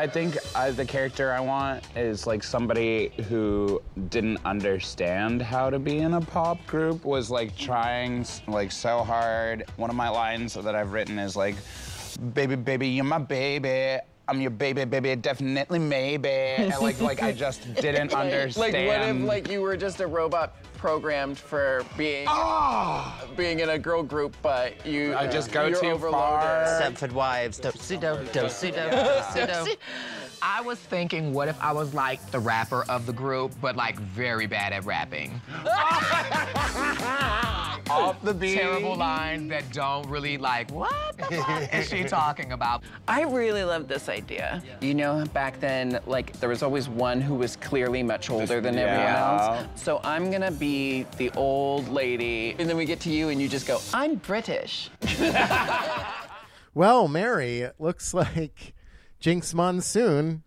I think uh, the character I want is like somebody who didn't understand how to be in a pop group, was like trying like so hard. One of my lines that I've written is like, baby, baby, you're my baby. I'm your baby, baby, definitely maybe. And like, like I just didn't understand. Like what if like you were just a robot programmed for being ah! being in a girl group, but you I just go you're too overloaded. far. Stepford Wives, do-si-do, do-si-do, do-si-do. I was thinking, what if I was like the rapper of the group, but like very bad at rapping? Off the beat. Terrible lines that don't really like, what the fuck is she talking about? I really love this idea. You know, back then, like there was always one who was clearly much older than everyone yeah. else. So I'm gonna be the old lady, and then we get to you, and you just go, "I'm British." Well, Mary, looks like Jinkx Monsoon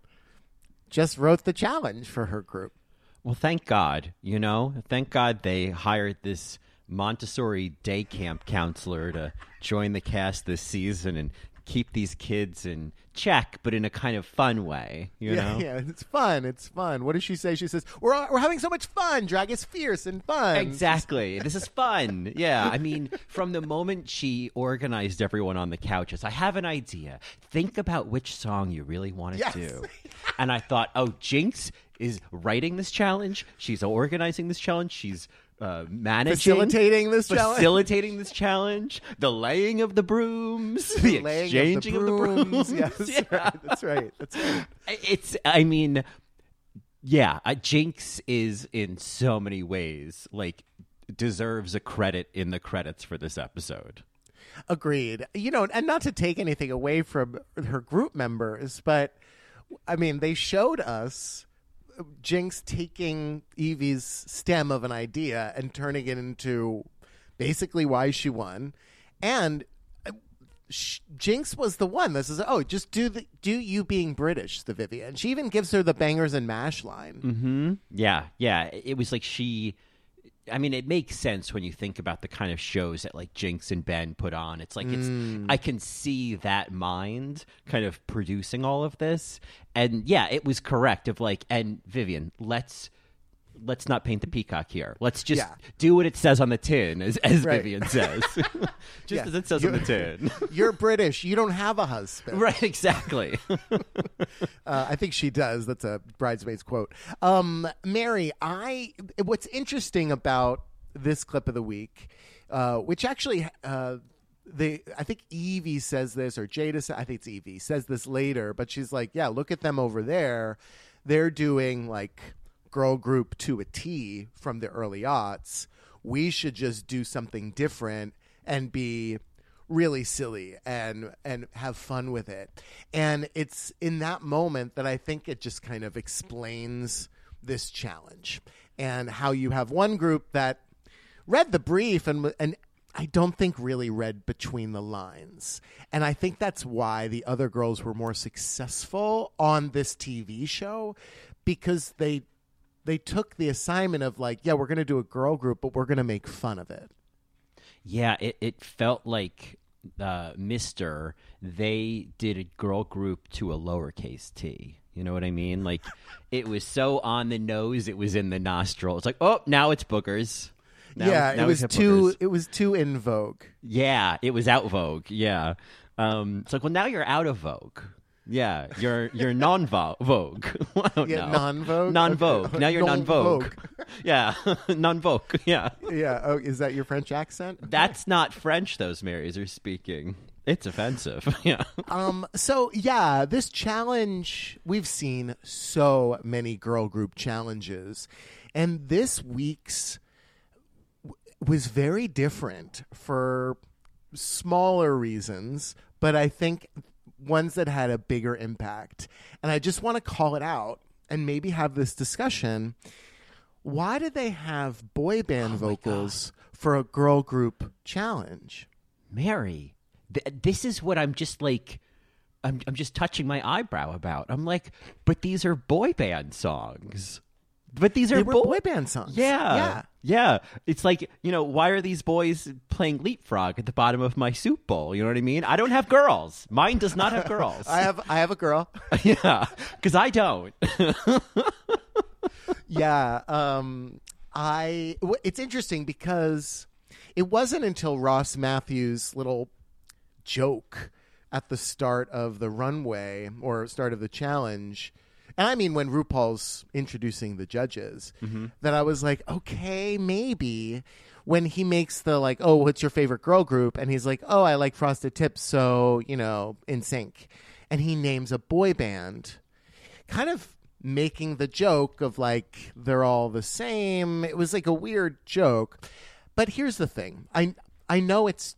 just wrote the challenge for her group. Well, thank God, you know, thank God they hired this Montessori day camp counselor to join the cast this season and keep these kids in check, but in a kind of fun way, you yeah, know? yeah, it's fun. It's fun. What does she say? She says, "We're we're having so much fun. Drag is fierce and fun." Exactly. this is fun. Yeah. I mean, from the moment she organized everyone on the couches, I have an idea. Think about which song you really want to Yes. do. and I thought, oh, Jinkx is writing this challenge. She's organizing this challenge. She's uh, managing, Facilitating this challenge. facilitating this challenge, the laying of the brooms, the, Laying exchanging of the brooms. Yes, Yeah. right. That's right. That's right. It's, I mean, yeah, uh, Jinkx is in so many ways like deserves a credit in the credits for this episode. Agreed. You know, and not to take anything away from her group members, but I mean, they showed us Jinkx taking Yvie's stem of an idea and turning it into basically why she won. And uh, Jinkx was the one. This is oh, just do the do you being British, the Vivienne. She even gives her the bangers and mash line. Yeah, yeah. It was like she. I mean, it makes sense when you think about the kind of shows that like Jinkx and Ben put on. It's like it's. Mm. I can see that mind kind of producing all of this, and yeah, it was correct. Of like, and Vivienne, let's let's not paint the peacock here. Let's just Yeah. do what it says on the tin, as as Right. Vivienne says, just Yeah. as it says on the tin. You're British. You don't have a husband. right, exactly. Uh, I think she does. That's a bridesmaid's quote. Um, Mary, I. What's interesting about this clip of the week, uh, which actually, uh, the I think Yvie says this or Jaida. I think it's Yvie says this later, but she's like, "Yeah, look at them over there. They're doing like girl group to a T from the early aughts. We should just do something different and be." really silly and and have fun with it. And it's in that moment that I think it just kind of explains this challenge and how you have one group that read the brief and and I don't think really read between the lines. And I think that's why the other girls were more successful on this TV show because they they took the assignment of like, yeah, we're going to do a girl group, but we're going to make fun of it. Yeah, it, it felt like uh, Mister. They did a girl group to a lowercase t. You know what I mean? Like it was so on the nose, it was in the nostril. It's like, oh, now it's boogers. Now- yeah, now it was too boogers. it was too in vogue. Yeah, it was out vogue. Yeah, um, it's like, well, now you're out of vogue. Yeah, you're you're non vogue. Yeah, non-vogue? Non vogue. Okay. Now you're non vogue. Non-vogue. Yeah, non vogue. Yeah. Yeah. Oh, is that your French accent? That's not French those Marys are speaking. It's offensive. Yeah. Um. So yeah, this challenge we've seen so many girl group challenges, and this week's w- was very different for smaller reasons, but I think ones that had a bigger impact. And I just want to call it out and maybe have this discussion. Why did they have boy band oh vocals for a girl group challenge? Mary, th- this is what I'm just like. I'm I'm just touching my eyebrow about. I'm like, but these are boy band songs. But these are bo- boy band songs. Yeah. Yeah. Yeah. It's like, you know, why are these boys playing leapfrog at the bottom of my soup bowl? You know what I mean? I don't have girls. Mine does not have girls. I have I have a girl. yeah. Because I don't. yeah. Um, I. It's interesting because it wasn't until Ross Mathews' little joke at the start of the runway or start of the challenge. And I mean, when RuPaul's introducing the judges, mm-hmm. that I was like, okay, maybe. When he makes the like, oh, what's your favorite girl group? And he's like, oh, I like Frosted Tips, so you know, NSYNC. And he names a boy band kind of making the joke of like they're all the same. It was like a weird joke. But here's the thing. I I know it's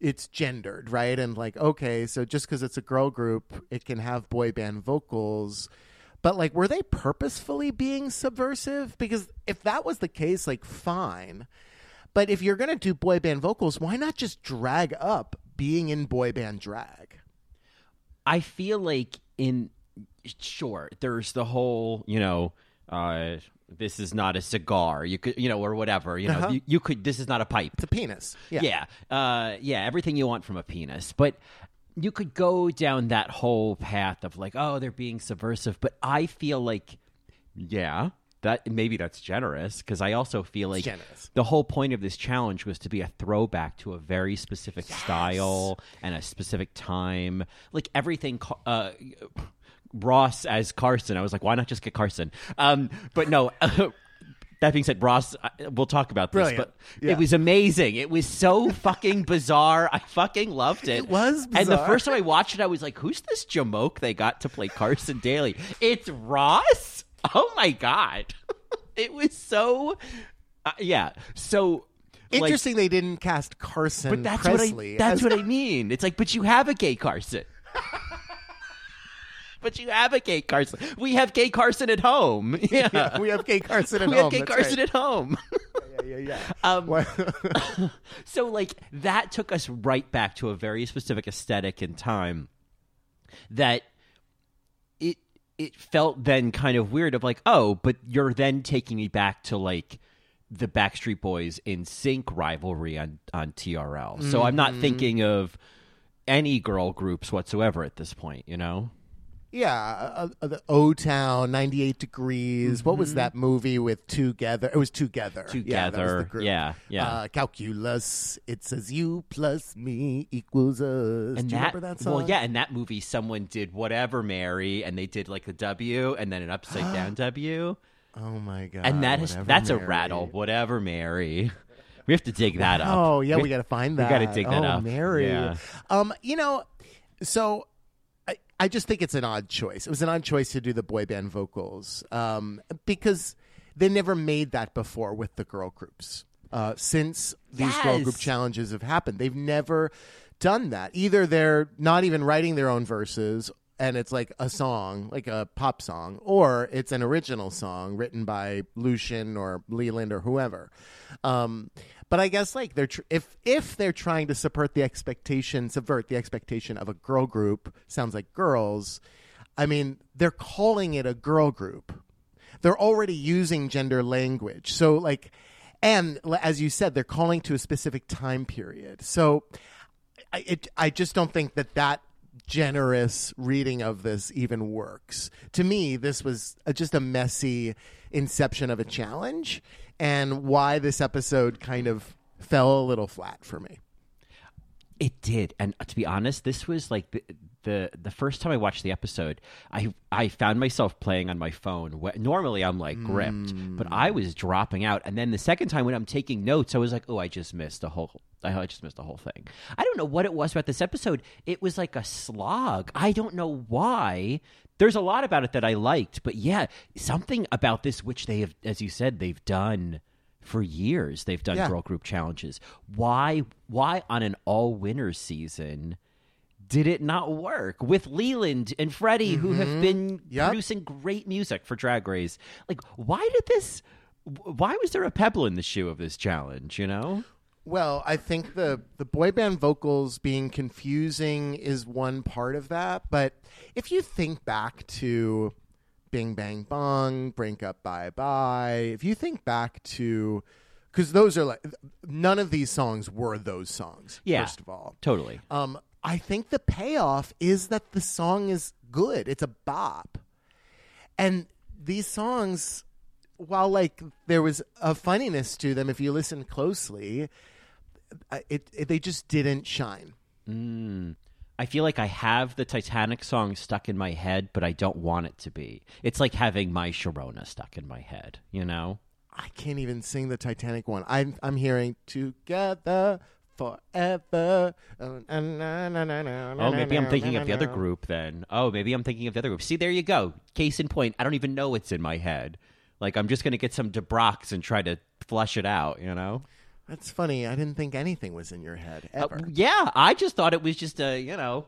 it's gendered, right? And like okay, so just cuz it's a girl group, it can have boy band vocals. But like were they purposefully being subversive? Because if that was the case, like fine. But if you're going to do boy band vocals, why not just drag up being in boy band drag? I feel like in sure, there's the whole, you know, uh this is not a cigar. You could, you know, or whatever. You know, Uh-huh. you, you could. This is not a pipe. It's a penis. Yeah. yeah, uh, yeah, everything you want from a penis. But you could go down that whole path of like, oh, they're being subversive. But I feel like, yeah, that maybe that's generous because I also feel like the whole point of this challenge was to be a throwback to a very specific style and a specific time. Like everything. Uh, Ross as Carson, I was like, why not just get Carson? Um, but no. That being said, Ross, I- we'll talk about this, Brilliant. but Yeah. it was amazing. It was so fucking bizarre. I fucking loved it. It was And the first time I watched it, I was like, "Who's this jamoke they got to play Carson Daly?" It's Ross. Oh my god! it was so, uh, yeah. So like- Interesting they didn't cast Carson but that's Presley. what I. That's what I mean. It's like, but you have a gay Carson. But you have a gay Carson. We have Kate Carson at home. Yeah, Yeah, we have Kate Carson at we home. We have Kate that's Carson right. at home. Yeah, yeah, yeah. Um, so like that took us right back to a very specific aesthetic and time that it it felt then kind of weird of like oh but you're then taking me back to like the Backstreet Boys NSYNC rivalry on on TRL. So I'm not thinking of any girl groups whatsoever at this point, you know? Yeah, uh, uh, the O Town, 98 Degrees. What was that movie with 2gether? It was 2gether. Yeah, that was the 2gether. group. Yeah, yeah. Uh, calculus. It says you plus me equals us. And Do you that, remember that song? well, yeah, in that movie, someone did whatever Mary, and they did like the W and then an upside down W. Oh my god. and that is that's a rattle. Whatever, Mary. We have to dig that up. Oh yeah, we got to find that. we gotta dig that oh, up. Mary. Yeah. Um, you know, so I, just think it's an odd choice. It was an odd choice to do the boy band vocals um, because they never made that before with the girl groups. Uh, since these girl group challenges have happened, they've never done that. Either they're not even writing their own verses. And it's like a song, like a pop song, or it's an original song written by Lucian or Leland or whoever. Um, but I guess like they're tr- if if they're trying to subvert the expectation, subvert the expectation of a girl group, sounds like girls. I mean, they're calling it a girl group. They're already using gender language. So like, and as you said, they're calling to a specific time period. So I, it, I just don't think that that generous reading of this even works. To me, this was a, just a messy inception of a challenge, and why this episode kind of fell a little flat for me. It did, and uh, to be honest, this was like the the, the first time I watched the episode. I I found myself playing on my phone. Normally, I'm like gripped, but I was dropping out. And then the second time when I'm taking notes, I was like, "Oh, I just missed a whole. I just missed the whole thing." I don't know what it was about this episode. It was like a slog. I don't know why. There's a lot about it that I liked, but yeah, something about this which they have, as you said, they've done for years they've done Yeah. girl group challenges why why on an all winners season did it not work with leland and freddie who have been Mm-hmm. Yep. producing great music for drag race like why did this why was there a pebble in the shoe of this challenge you know Well, I think the the boy band vocals being confusing is one part of that, but if you think back to Bing Bang Bong, Break Up Bye Bye. If you think back to, because those are like, none of these songs were those songs, Yeah. first of all. Totally. Um, I think the payoff is that the song is good. It's a bop. And these songs, while like there was a funniness to them, if you listen closely, it, it they just didn't shine. Mm. I feel like I have the Titanic song stuck in my head, but I don't want it to be. It's like having My Sharona stuck in my head, you know? I can't even sing the Titanic one. I'm I'm hearing together forever. Oh, maybe I'm thinking of the other group then. Oh, maybe I'm thinking of the other group. See, there you go. Case in point, I don't even know what's in my head. Like, I'm just going to get some DeBrox and try to flush it out, you know? That's funny. I didn't think anything was in your head ever. Uh, yeah, I just thought it was just a, you know,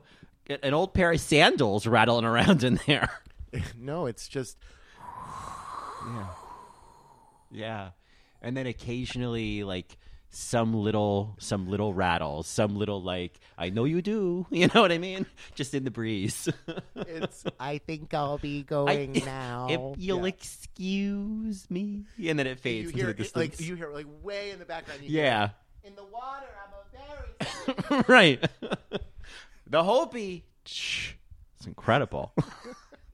an old pair of sandals rattling around in there. no, it's just Yeah. Yeah, and then occasionally like some little some little rattles, some little like I know you do. You know what I mean? Just in the breeze. it's. I think I'll be I- going now. If you'll Yeah. excuse me. And then it you fades hear into the it, like you hear like way in the background. You hear, yeah. in the water, I'm a very. right. the Hopi. It's incredible.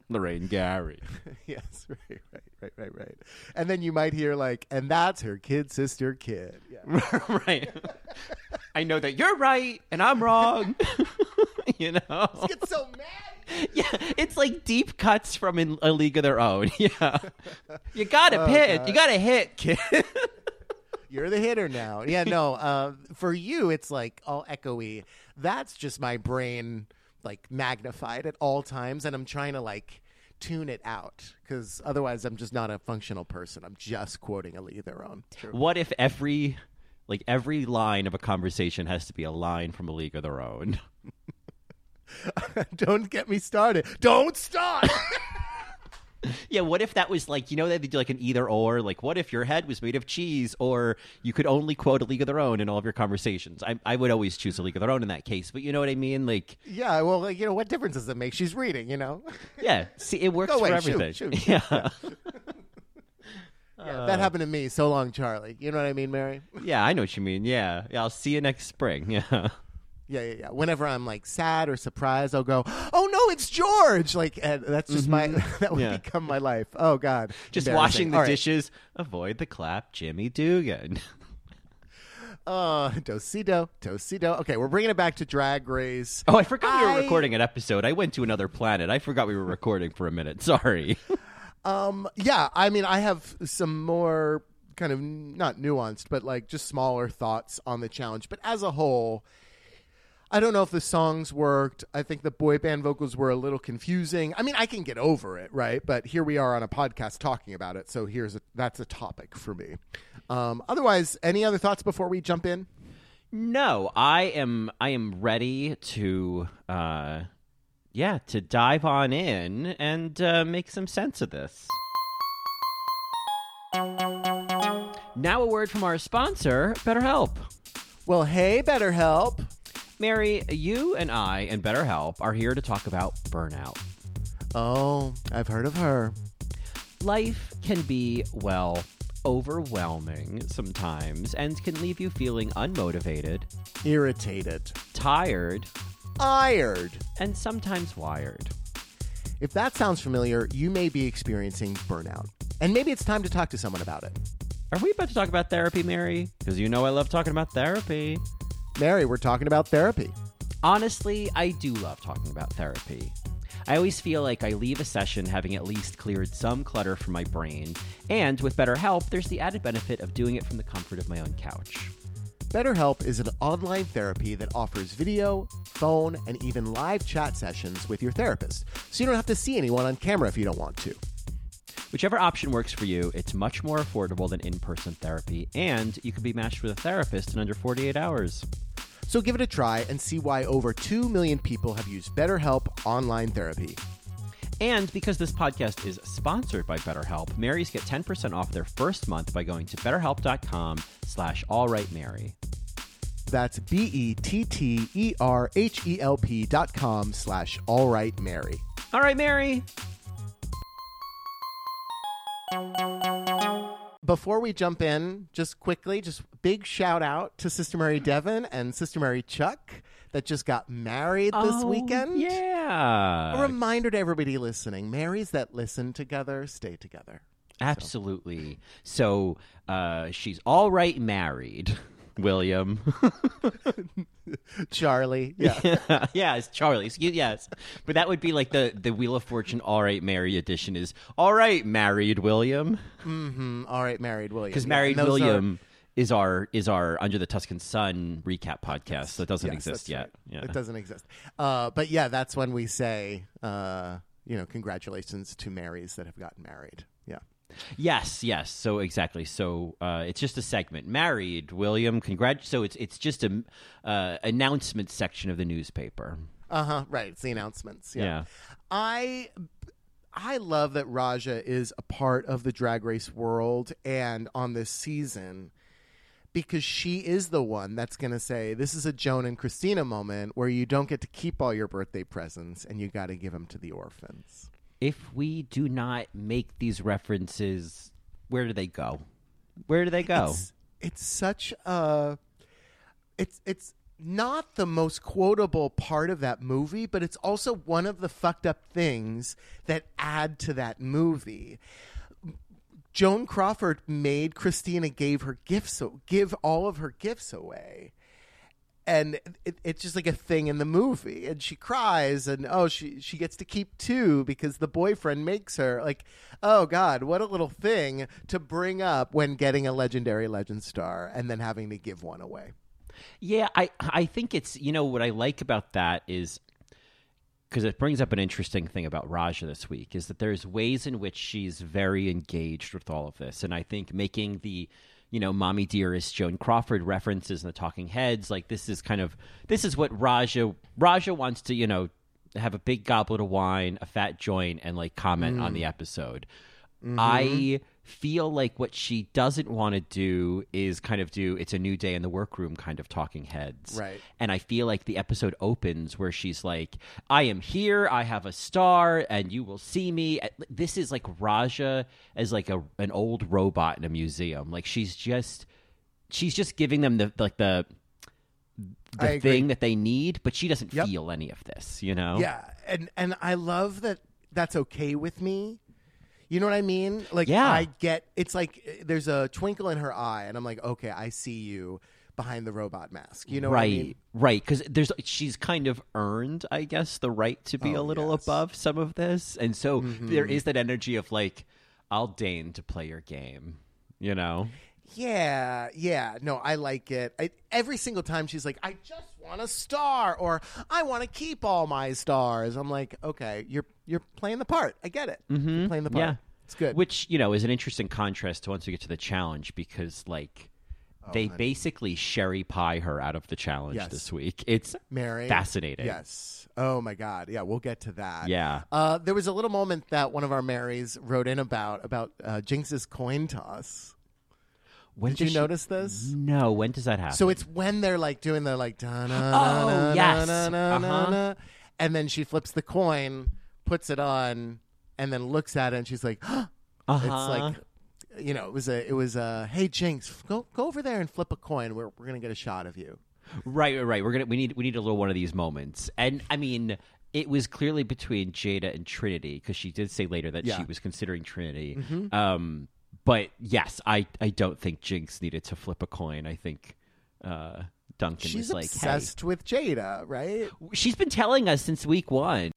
Lorraine Gary. yes, right, right, right, right, right. And then you might hear like, and that's her kid, sister, kid. Yeah. right. I know that you're right and I'm wrong. you know? Get so mad. Yeah, it's like deep cuts from in a league of their own. Yeah. You gotta hit. You gotta hit, kid. You're the hitter now. Yeah, no. Uh, for you, it's like all echoey. That's just my brain like magnified at all times, and I'm trying to like tune it out because otherwise, I'm just not a functional person. I'm just quoting a league of their own. what if every like every line of a conversation has to be a line from a league of their own? Don't get me started. Don't start. Yeah, what if that was like you know they do like an either or? Like, what if your head was made of cheese, or you could only quote a League of Their Own in all of your conversations? I, I would always choose a League of Their Own in that case, but you know what I mean? Like, yeah, well, like, you know, what difference does it make? She's reading, you know. yeah, see, it works Go for away, shoot, everything. shoot. Yeah, Yeah, that uh. happened to me. So long, Charlie. You know what I mean, Mary? yeah, I know what you mean. Yeah, yeah, I'll see you next spring. Yeah, Yeah, yeah, yeah. Whenever I'm like sad or surprised, I'll go, "Oh no, it's George!" Like, and that's just my that would Yeah. become my life. Oh God, just washing the right. dishes. Avoid the clap, Jimmy Dugan. Uh, dosido, dosido. Okay, we're bringing it back to Drag Race. Oh, I forgot we were recording an episode. I went to another planet. I forgot we were recording for a minute. Sorry. Um, yeah, I mean, I have some more kind of not nuanced, but like just smaller thoughts on the challenge. But as a whole, I don't know if the songs worked. I think the boy band vocals were a little confusing. I mean, I can get over it, right? But here we are on a podcast talking about it, so here's a, that's a topic for me. Um, otherwise, any other thoughts before we jump in? No, I am. I am ready to. uh Yeah, to dive on in and uh, make some sense of this. Now, a word from our sponsor, BetterHelp. Well, hey, BetterHelp. Mary, you and I and BetterHelp are here to talk about burnout. Oh, I've heard of her. Life can be, well, overwhelming sometimes and can leave you feeling unmotivated, Irritated, tired, ired. and sometimes wired. If that sounds familiar, you may be experiencing burnout. And maybe it's time to talk to someone about it. Are we about to talk about therapy, Mary? Because you know I love talking about therapy. Mary, we're talking about therapy. Honestly, I do love talking about therapy. I always feel like I leave a session having at least cleared some clutter from my brain, and with BetterHelp, there's the added benefit of doing it from the comfort of my own couch. BetterHelp is an online therapy that offers video, phone, and even live chat sessions with your therapist, so you don't have to see anyone on camera if you don't want to. Whichever option works for you, it's much more affordable than in person therapy, and you can be matched with a therapist in under 48 hours. So give it a try and see why over 2 million people have used BetterHelp online therapy. And because this podcast is sponsored by BetterHelp, Marys get 10% off their first month by going to betterhelp.com slash allrightmary. That's B-E-T-T-E-R-H-E-L-P dot com slash all right Mary. All right, Mary. Before we jump in, just quickly, just big shout out to Sister Mary Devon and Sister Mary Chuck that just got married this weekend. Oh, Yeah. A reminder to everybody listening marries that listen together stay together. Absolutely. So uh, she's all right married, William. Charlie. Yeah. yeah, it's Charlie. Excuse, yes, but that would be like the the Wheel of Fortune. All right, married edition is all right, married William, Mm, All right, married William. because Yeah, married those are- William is our is our Under the Tuscan Sun recap podcast that doesn't Yes, exist yet. right. Yeah. It doesn't exist. Uh, but yeah, that's when we say, uh, you know, congratulations to Marys that have gotten married. Yeah. Yes, yes. So exactly. So uh, it's just a segment. Married, William. Congrat. So it's it's just a uh, announcement section of the newspaper. Uh huh. Right. It's the announcements. Yeah. Yeah. I I love that Raja is a part of the drag race world and on this season because she is the one that's going to say this is a Joan and Christina moment where you don't get to keep all your birthday presents and you got to give them to the orphans. If we do not make these references, where do they go? Where do they go? It's, it's such a it's it's not the most quotable part of that movie, but it's also one of the fucked up things that add to that movie. Joan Crawford made Christina gave her gifts give all of her gifts away. And it, it's just like a thing in the movie, and she cries, and oh, she she gets to keep two because the boyfriend makes her like, oh god, what a little thing to bring up when getting a legendary legend star and then having to give one away. Yeah, I I think it's you know what I like about that is because it brings up an interesting thing about Raja this week is that there's ways in which she's very engaged with all of this, and I think making the you know mommy dearest Joan Crawford references in the Talking Heads. Like this is kind of this is what Raja Raja wants to you know have a big goblet of wine, a fat joint, and like comment on mm. the episode. Mm-hmm. I feel like what she doesn't want to do is kind of do it's a new day in the workroom kind of talking heads. Right. And I feel like the episode opens where she's like, I am here, I have a star, and you will see me. Uh, this is like Raja as like a an old robot in a museum. Like she's just she's just giving them the like the I the agree. thing that they need, but she doesn't Yep. feel any of this, you know? Yeah, and and I love that that's okay with me. You know what I mean? Like Yeah. I get it's like uh, there's a twinkle in her eye and I'm like, "Okay, I see you behind the robot mask." You know right, what I mean? right. Because there's she's kind of earned, I guess, the right to be Oh, a little yes. Mm-hmm. above some of this, and so there is that energy of like, I'll deign to play your game, you know. Yeah, yeah. No, I like it. I, every single time she's like, "I just want a star," or "I want to keep all my stars." I'm like, "Okay, you're you're playing the part. I get it. You're playing the part. Yeah, it's good." Which you know is an interesting contrast to once we get to the challenge because like. They basically sherry pie her out of the challenge Yes. this week. It's Mary, fascinating. Yes. Oh my God. Yeah, we'll get to that. Yeah. Uh, there was a little moment that one of our Marys wrote in about about uh, Jinkx's coin toss. When Did you she- notice this? No. When does that happen? So it's when they're like doing the like da na Oh, yes. Uh-huh. and then she flips the coin, puts it on, and then looks at it, and she's like, uh-huh. "It's like." You know, it was a, it was a, hey Jinkx, go go over there and flip a coin. We're we're gonna get a shot of you. Right, right, right. We're gonna we need we need a little one of these moments, and I mean, it was clearly between Jaida and Trinity because she did say later that Yeah. she was considering Trinity. Mm-hmm. Um, but yes, I I don't think Jinkx needed to flip a coin. I think uh, Duncan She's was like, obsessed with Jaida, right? she's been telling us since week one.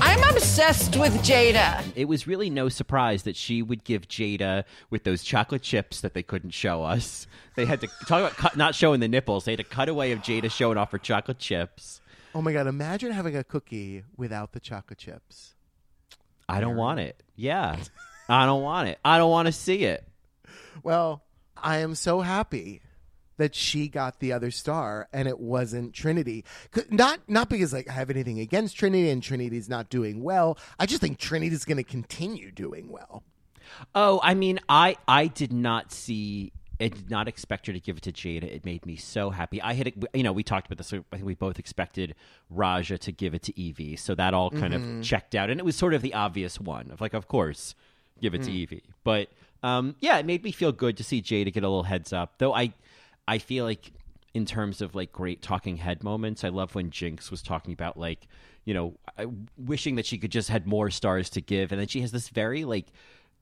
I'm obsessed with Jaida. It was really no surprise that she would give Jaida with those chocolate chips that they couldn't show us. They had to talk about cut, not showing the nipples. They had a cutaway of Jaida showing off her chocolate chips. Oh my god! Imagine having a cookie without the chocolate chips. I don't want it. Yeah. I don't want it. I don't want to see it. Well, I am so happy that she got the other star and it wasn't Trinity. Not not because like I have anything against Trinity and Trinity's not doing well. I just think Trinity's going to continue doing well. Oh, I mean, I I did not see. I did not expect her to give it to Jaida. It made me so happy. I had, you know, we talked about this. I think we both expected Raja to give it to Yvie, so that all kind of mm-hmm. checked out, and it was sort of the obvious one of like, of course, give it to Yvie. But um, yeah, it made me feel good to see Jaida get a little heads up. Though I, I feel like in terms of like great talking head moments, I love when Jinkx was talking about like you know wishing that she could just had more stars to give, and then she has this very like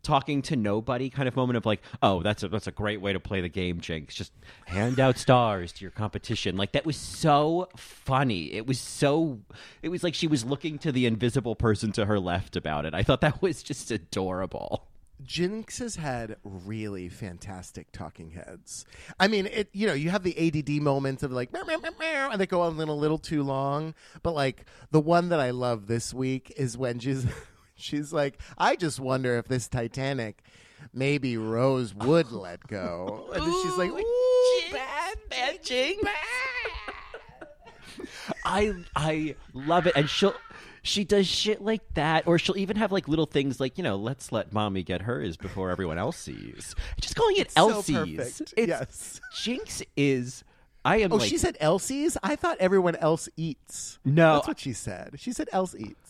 talking to nobody kind of moment of like, oh, that's a that's a great way to play the game, Jinkx. Just hand out stars to your competition. Like that was so funny. It was so it was like she was looking to the invisible person to her left about it. I thought that was just adorable. Jinkx has had really fantastic talking heads. I mean, it. You know, you have the ADD moments of like, meow, meow, meow, meow, and they go on a little too long. But like the one that I love this week is when she's she's like, I just wonder if this Titanic, maybe Rose would let go. And then she's like, Ooh, bad, bad Jinkx. I I love it, and she'll she does shit like that, or she'll even have like little things like you know, let's let mommy get hers before everyone else sees. Just calling it so Elsie's. perfect. It's- Yes. Jinkx is. I am Oh, like she said Elsie's. I thought everyone else eats. No. that's what she said. She said else eats.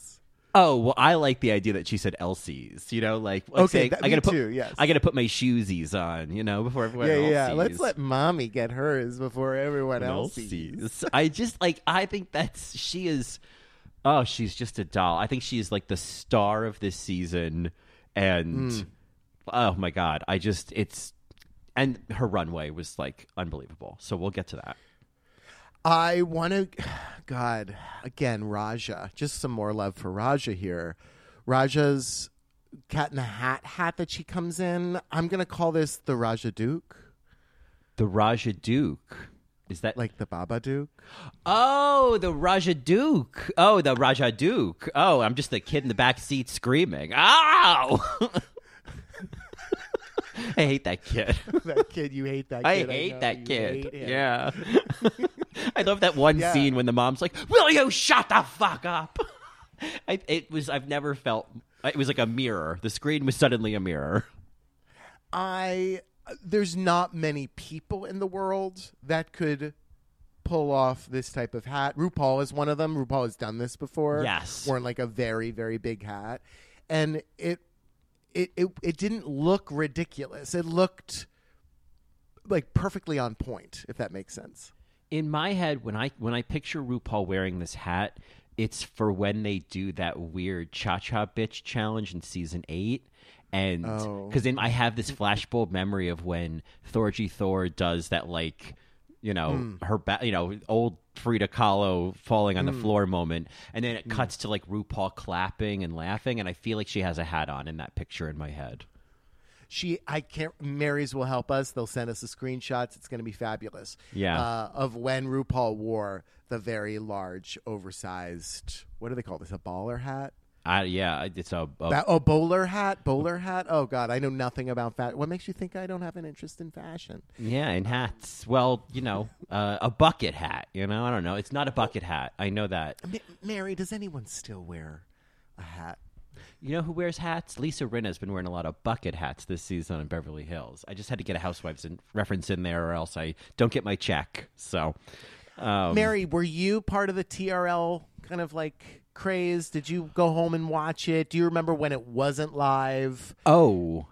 Oh well, I like the idea that she said Elsie's. You know, like like Okay, saying, that- I gotta put too, yes. I gotta put my shoesies on. You know, before everyone Yeah, else yeah. sees. Let's let mommy get hers before everyone else sees. I just like I think that's she is oh, she's just a doll. I think she is like the star of this season and Hmm. oh my god, I just it's and her runway was like unbelievable. So we'll get to that. I want to, God, again, Raja. Just some more love for Raja here. Raja's cat in the hat hat that she comes in. I'm gonna call this the Raja Duke, The Raja Duke. Is that like the Babadook. Oh, the Raja Duke. Oh, the Raja Duke. Oh, I'm just the kid in the back seat screaming. Ow! I hate that kid. that kid, you hate that. I kid. hate know. that You kid. hate. Yeah. I love that one Yeah. scene when the mom's like, "Will you shut the fuck up?" I, it was I've never felt it was like a mirror. The screen was suddenly a mirror. I there's not many people in the world that could pull off this type of hat. RuPaul is one of them. RuPaul has done this before. Yes. worn like a very very big hat, and it it it, it didn't look ridiculous. It looked like perfectly on point. If that makes sense. in my head when I when I picture RuPaul wearing this hat, it's for when they do that weird cha cha bitch challenge in season eight. And Oh. because then I have this flashbulb memory of when Thorgy Thor does that, like, you know, hmm. her, ba- you know, old Frida Kahlo falling on the hmm. floor moment. And then it hmm. cuts to like RuPaul clapping and laughing. And I feel like she has a hat on in that picture in my head. She, I can't. Marys will help us. They'll send us the screenshots. It's going to be fabulous. Yeah. Uh, of when RuPaul wore the very large, oversized. What do they call this? A baller hat? I, yeah, it's a, a That, oh, bowler hat, bowler hat. Oh God, I know nothing about fashion. What makes you think I don't have an interest in fashion? Yeah, and hats. Well, you know, uh, a bucket hat. You know, I don't know. It's not a bucket hat. I know that. Ma- Mary, does anyone still wear a hat? You know who wears hats? Lisa Rinna has been wearing a lot of bucket hats this season in Beverly Hills. I just had to get a Housewives in, reference in there, or else I don't get my check. So, um, Mary, were you part of the TRL kind of like craze? Did you go home and watch it? Do you remember when it wasn't live? Oh,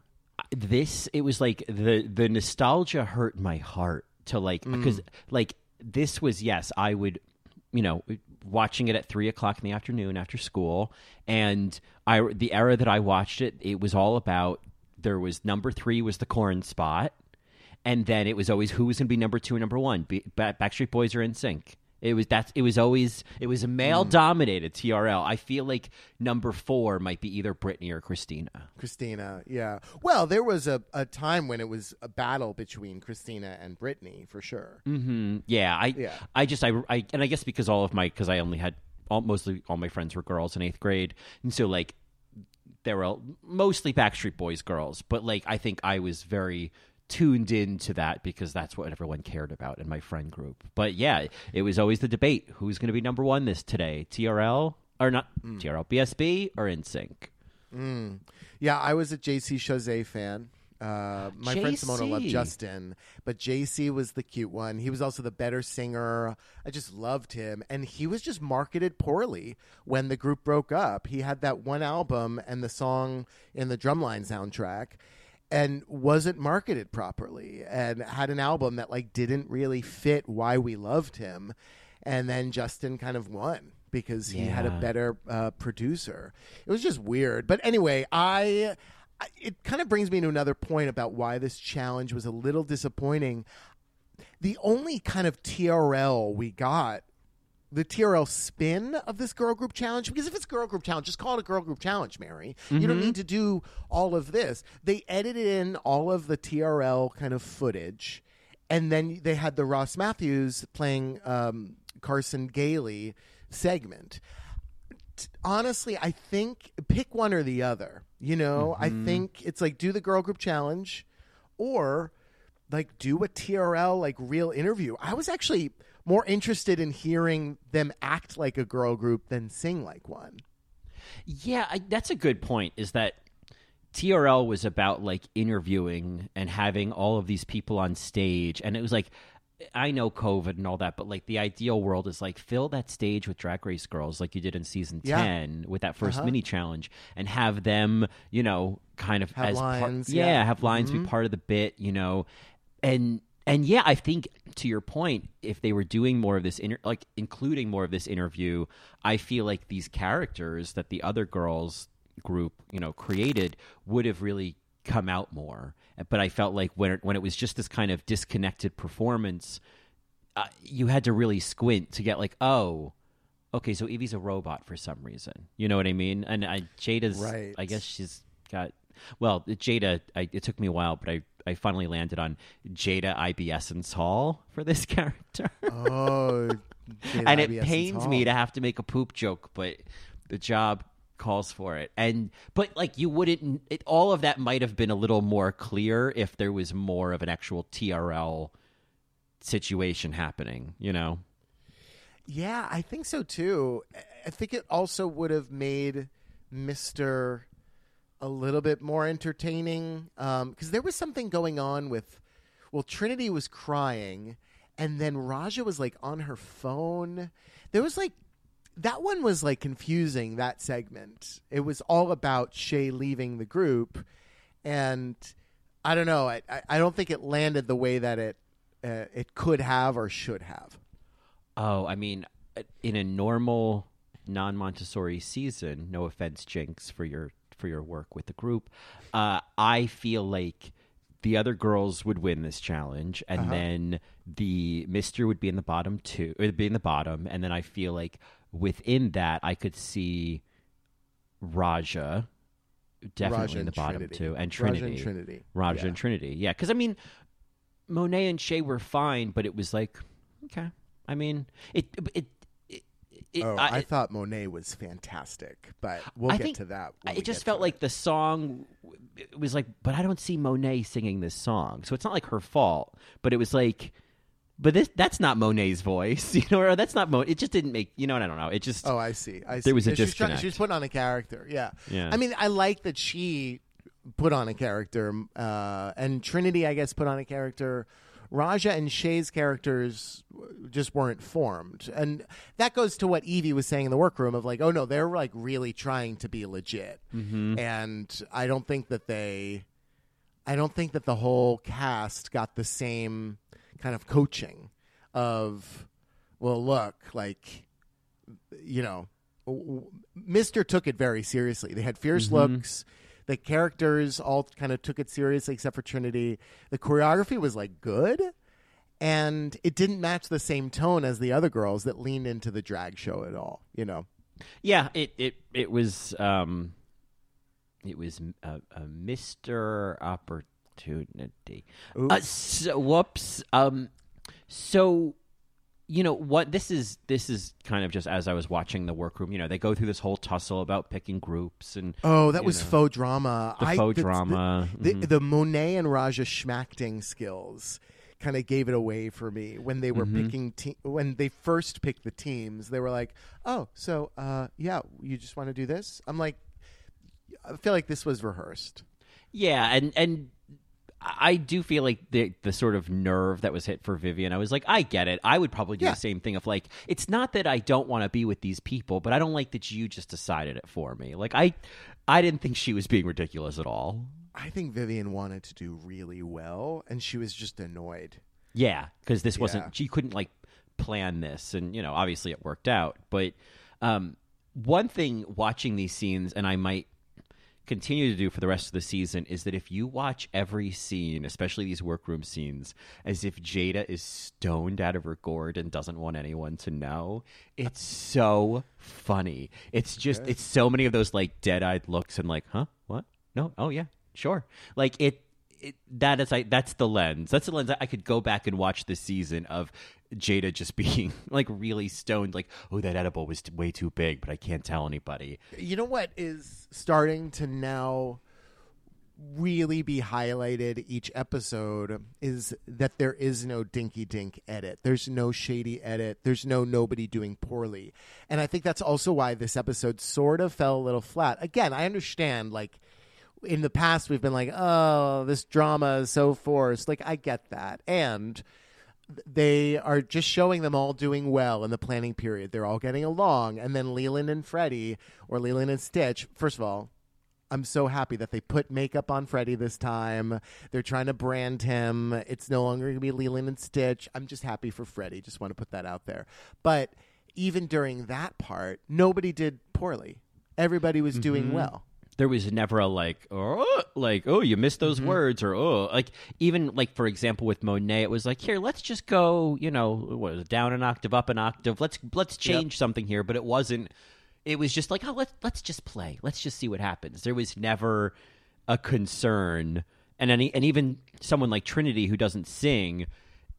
this it was like the the nostalgia hurt my heart to like mm. because like this was yes I would you know watching it at three o'clock in the afternoon after school and I the era that I watched it it was all about there was number three was the Korn spot and then it was always who was going to be number two and number one Be- Backstreet Boys are NSYNC. It was that's it was always it was a male dominated TRL. I feel like number four might be either Britney or Christina. Christina, yeah. Well, there was a, a time when it was a battle between Christina and Britney for sure. Mm, yeah, I, Yeah. I just, I, I, and I guess because all of my, because I only had all, mostly all my friends were girls in eighth grade, and so like they were all, mostly Backstreet Boys girls, but like I think I was very tuned into that because that's what everyone cared about in my friend group. But yeah, it was always the debate: who's going to be number one this today, TRL or not Mm. TRL, BSB or NSYNC. Yeah, I was a JC Chasez fan. Uh, my friend Simona loved Justin, but JC was the cute one. He was also the better singer. I just loved him, and he was just marketed poorly when the group broke up. He had that one album and the song in the Drumline soundtrack, and wasn't marketed properly, and had an album that like didn't really fit why we loved him. And then Justin kind of won because he had a better uh, producer. It was just weird. But anyway, I, I it kind of brings me to another point about why this challenge was a little disappointing. The only kind of TRL we got, the TRL spin of this girl group challenge, because if it's girl group challenge, just call it a girl group challenge, Mary. You don't need to do all of this. They edited in all of the TRL kind of footage, and then they had the Ross Mathews playing um, Carson Daly segment honestly, I think pick one or the other. You know, I think it's like do the girl group challenge or like do a TRL like real interview. I was actually more interested in hearing them act like a girl group than sing like one. Yeah, I, that's a good point. Is that TRL was about like interviewing and having all of these people on stage, and it was like. I know COVID and all that, but like the ideal world is like fill that stage with drag race girls like you did in season Yeah. 10 with that 1st Uh-huh. mini challenge and have them, you know, kind of Have as part- lines, yeah, yeah. have lines be part of the bit, you know. And and yeah, I think to your point, if they were doing more of this, inter- like including more of this interview, I feel like these characters that the other girls group, you know, created would have really come out more. But I felt like when it, when it was just this kind of disconnected performance, uh, you had to really squint to get like, oh, okay, so Yvie's a robot for some reason. You know what I mean? And I, Jaida's, Right. I guess she's got. Well, Jaida, I, it took me a while, but I, I finally landed on Jaida IBS and Hall for this character. Oh, and it pains me to have to make a poop joke, but the job calls for it. And but like you wouldn't, it, all of that might have been a little more clear if there was more of an actual TRL situation happening. You know? Yeah, I think so too. I think it also would have made Mister a little bit more entertaining because there was something going on with. Well, Trinity was crying, and then Raja was like on her phone. There was like that one was like confusing. That segment. It was all about Shea leaving the group, and I don't know. I I, don't think it landed the way that it uh, it could have or should have. Oh, I mean, in a normal non Montessori season, no offense, Jinkx, for your for your work with the group, uh, I feel like the other girls would win this challenge, and then the Mister would be in the bottom two, or be in the bottom, and then I feel like within that, I could see Raja definitely Raja in the bottom Trinity. two, and Raja Trinity, and Trinity. Raja Yeah. and Trinity, yeah, because I mean. Monet and Shea were fine, but it was like, okay. I mean, it it it. Oh, I, thought Monet was fantastic, but we'll I get to that. it just felt like it. the song it was like, but I don't see Monet singing this song, so it's not like her fault. But it was like, but this that's not Monet's voice, you know, or that's not Monet. It just didn't make, you know, what I don't know. It just Oh, I see. I see. There was a she's trying- disconnect. She's putting on a character. Yeah. Yeah. I mean, I like that she put on a character, uh, and Trinity, I guess, put on a character. Raja and Shea's characters just weren't formed, and that goes to what Yvie was saying in the workroom of like, oh no, they're like really trying to be legit, Mm-hmm. and I don't think that they, I don't think that the whole cast got the same kind of coaching of, well, look, like you know, Mister took it very seriously. They had fierce Mm-hmm. looks. The characters all kind of took it seriously, except for Trinity. The choreography was like good, and it didn't match the same tone as the other girls that leaned into the drag show at all. You know, yeah, it it it was um, it was a, a Mister Opportunity. Uh, so, whoops. Um, so you know what this is this is kind of just as i was watching the workroom you know they go through this whole tussle about picking groups and oh, that was know. faux drama. The I- faux the- drama, The, mhm. the, the Monet and Raja schmacting skills kind of gave it away for me when they were Mm-hmm. picking te- when they first picked the teams. They were like, "Oh, so uh, yeah, you just want to do this?" I'm like, I feel like this was rehearsed. Yeah, and and I do feel like the the sort of nerve that was hit for Vivienne. I was like, I get it. I would probably do Yeah. the same thing of like, it's not that I don't want to be with these people, but I don't like that you just decided it for me. Like I, I didn't think she was being ridiculous at all. I think Vivienne wanted to do really well, and she was just annoyed. Yeah, because this Yeah. wasn't. She couldn't like plan this, and you know, obviously it worked out. But um, one thing watching these scenes, and I might continue to do for the rest of the season, is that if you watch every scene, especially these workroom scenes, as if Jaida is stoned out of her gourd and doesn't want anyone to know, it's so funny. It's just, it's so many of those like dead-eyed looks and like, huh, what? No, oh yeah, sure. Like it it, that is I that's the lens. That's the lens I, could go back and watch the season of Jaida just being like really stoned, like, oh, that edible was way too big, but I can't tell anybody. You know what is starting to now really be highlighted each episode is that there is no dinky dink edit. There's no shady edit. There's no nobody doing poorly. And I think that's also why this episode sort of fell a little flat. Again, I understand like in the past we've been like, "Oh, this drama is so forced." Like I get that. And they are just showing them all doing well in the planning period. They're all getting along. And then Leland and Freddie, or Leland and Stitch, first of all, I'm so happy that they put makeup on Freddie this time. They're trying to brand him. It's no longer going to be Leland and Stitch. I'm just happy for Freddie. Just want to put that out there. But even during that part, nobody did poorly. Everybody was doing mm-hmm. well. There was never a like, oh, like, oh, you missed those words, or oh, like even like for example with Monet, it was like, here, let's just go, you know, what down an octave, up an octave. Let's let's change something here, but it wasn't. It was just like, oh, let's let's just play. Let's just see what happens. There was never a concern, and any and even someone like Trinity who doesn't sing,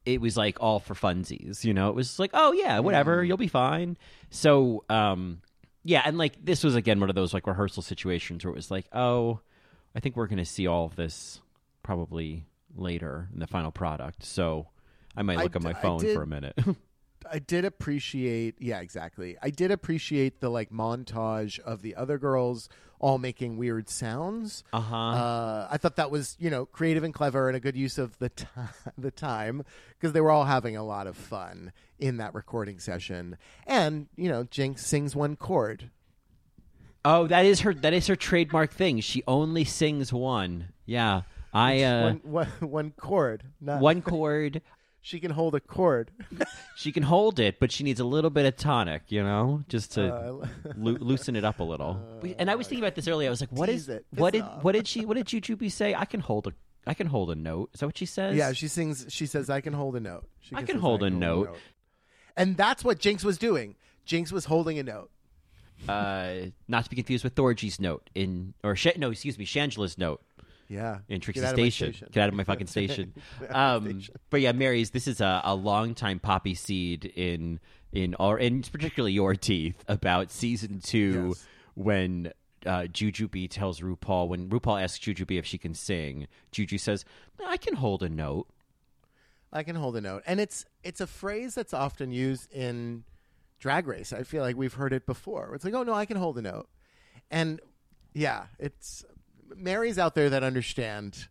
it was like all for funsies. You know, it was like, oh yeah, whatever, you'll be fine. So, um, yeah, and like this was again one of those like rehearsal situations where it was like, oh, I think we're going to see all of this probably later in the final product. So I might I look at d- my phone did- for a minute. I did appreciate, yeah, exactly. I did appreciate the like montage of the other girls all making weird sounds. Uh-huh. Uh, I thought that was, you know, creative and clever and a good use of the ti the time because they were all having a lot of fun in that recording session. And you know, Jinkx sings one chord. oh, that is her. That is her trademark thing. She only sings one. Yeah, I uh, one, one, one chord. Not, one chord. She can hold a chord. She can hold it, but she needs a little bit of tonic, you know, just to Uh, loo- loosen it up a little. We- and I was thinking about this earlier. I was like, "What is it. what did off. what did she what did Jujubee say? I can hold a I can hold a note. Is that what she says? Yeah, she sings. She says, "I can hold a note." She I says, can hold a note. And that's what Jinkx was doing. Jinkx was holding a note. uh, not to be confused with Thorgy's note in or no, excuse me, Shangela's note Yeah, in Trixie Get out station. Get out of my fucking station. um, but yeah, Mary's. This is a, a long time poppy seed in in or in particularly your teeth about season two Yes. when. Uh, Jujubee tells RuPaul when RuPaul asks Jujubee if she can sing. Juju says, "I can hold a note." I can hold a note, and it's it's a phrase that's often used in Drag Race. I feel like we've heard it before. It's like, "Oh no, I can hold a note," and yeah, it's Mary's out there that understand.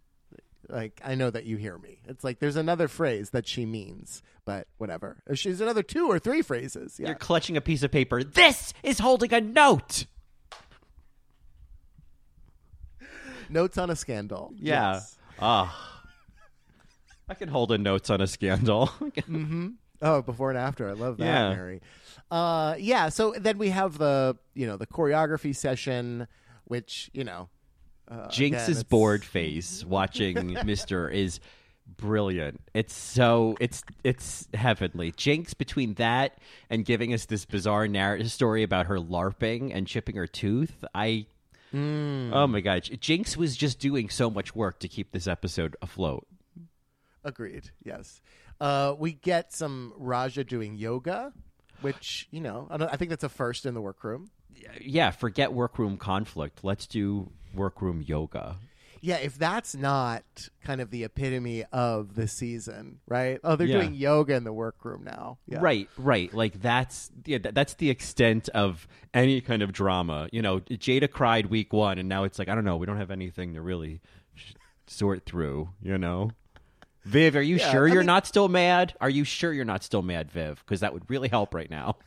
Like I know that you hear me. It's like there's another phrase that she means, but whatever. She's another two or three phrases. Yeah, You're clutching a piece of paper. This is holding a note. notes on a scandal. Yeah. Yes. Ah. I can hold a notes on a scandal. Oh, before and after. I love that, Yeah. Mary. Uh, yeah. So then we have the you know the choreography session, which you know. Uh, Jinkx's it's- bored face watching Mister is brilliant. It's so it's it's heavenly. Jinkx between that and giving us this bizarre narrative story about her larping and chipping her tooth. I oh my god, Jinkx was just doing so much work to keep this episode afloat. Agreed. Yes. Uh, we get some Raja doing yoga, which you know I, don't, I think that's a first in the workroom. Yeah, forget workroom conflict. Let's do workroom yoga. Yeah, if that's not kind of the epitome of the season, right? Oh, they're Yeah. doing yoga in the workroom now. Yeah. Right, right. Like that's yeah, that, that's the extent of any kind of drama. You know, Jaida cried week one, and now it's like I don't know. We don't have anything to really sh- sort through. You know, Viv, are you Yeah, sure I you're mean- not still mad? Are you sure you're not still mad, Viv? Because that would really help right now.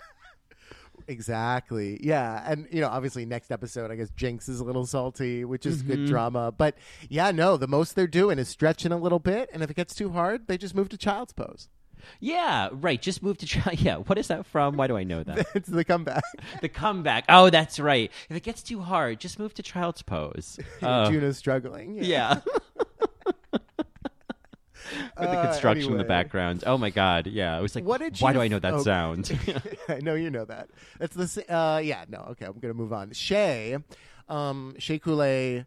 Exactly. Yeah. And, you know, obviously, next episode, I guess Jinkx is a little salty, which is Mm-hmm. good drama. But yeah, no, the most they're doing is stretching a little bit. And if it gets too hard, they just move to child's pose. Yeah, right. Just move to try. Yeah, what is that from? Why do I know that? it's the comeback. the comeback. Oh, that's right. If it gets too hard, just move to child's pose. Uh, Juno's struggling. yeah. With the Uh, construction in the background. Oh my god. Yeah. I was like, What did why do I know that sound? I know you know that. That's the sa- uh yeah, no, okay, I'm gonna move on. Shea, um, Shea Couleé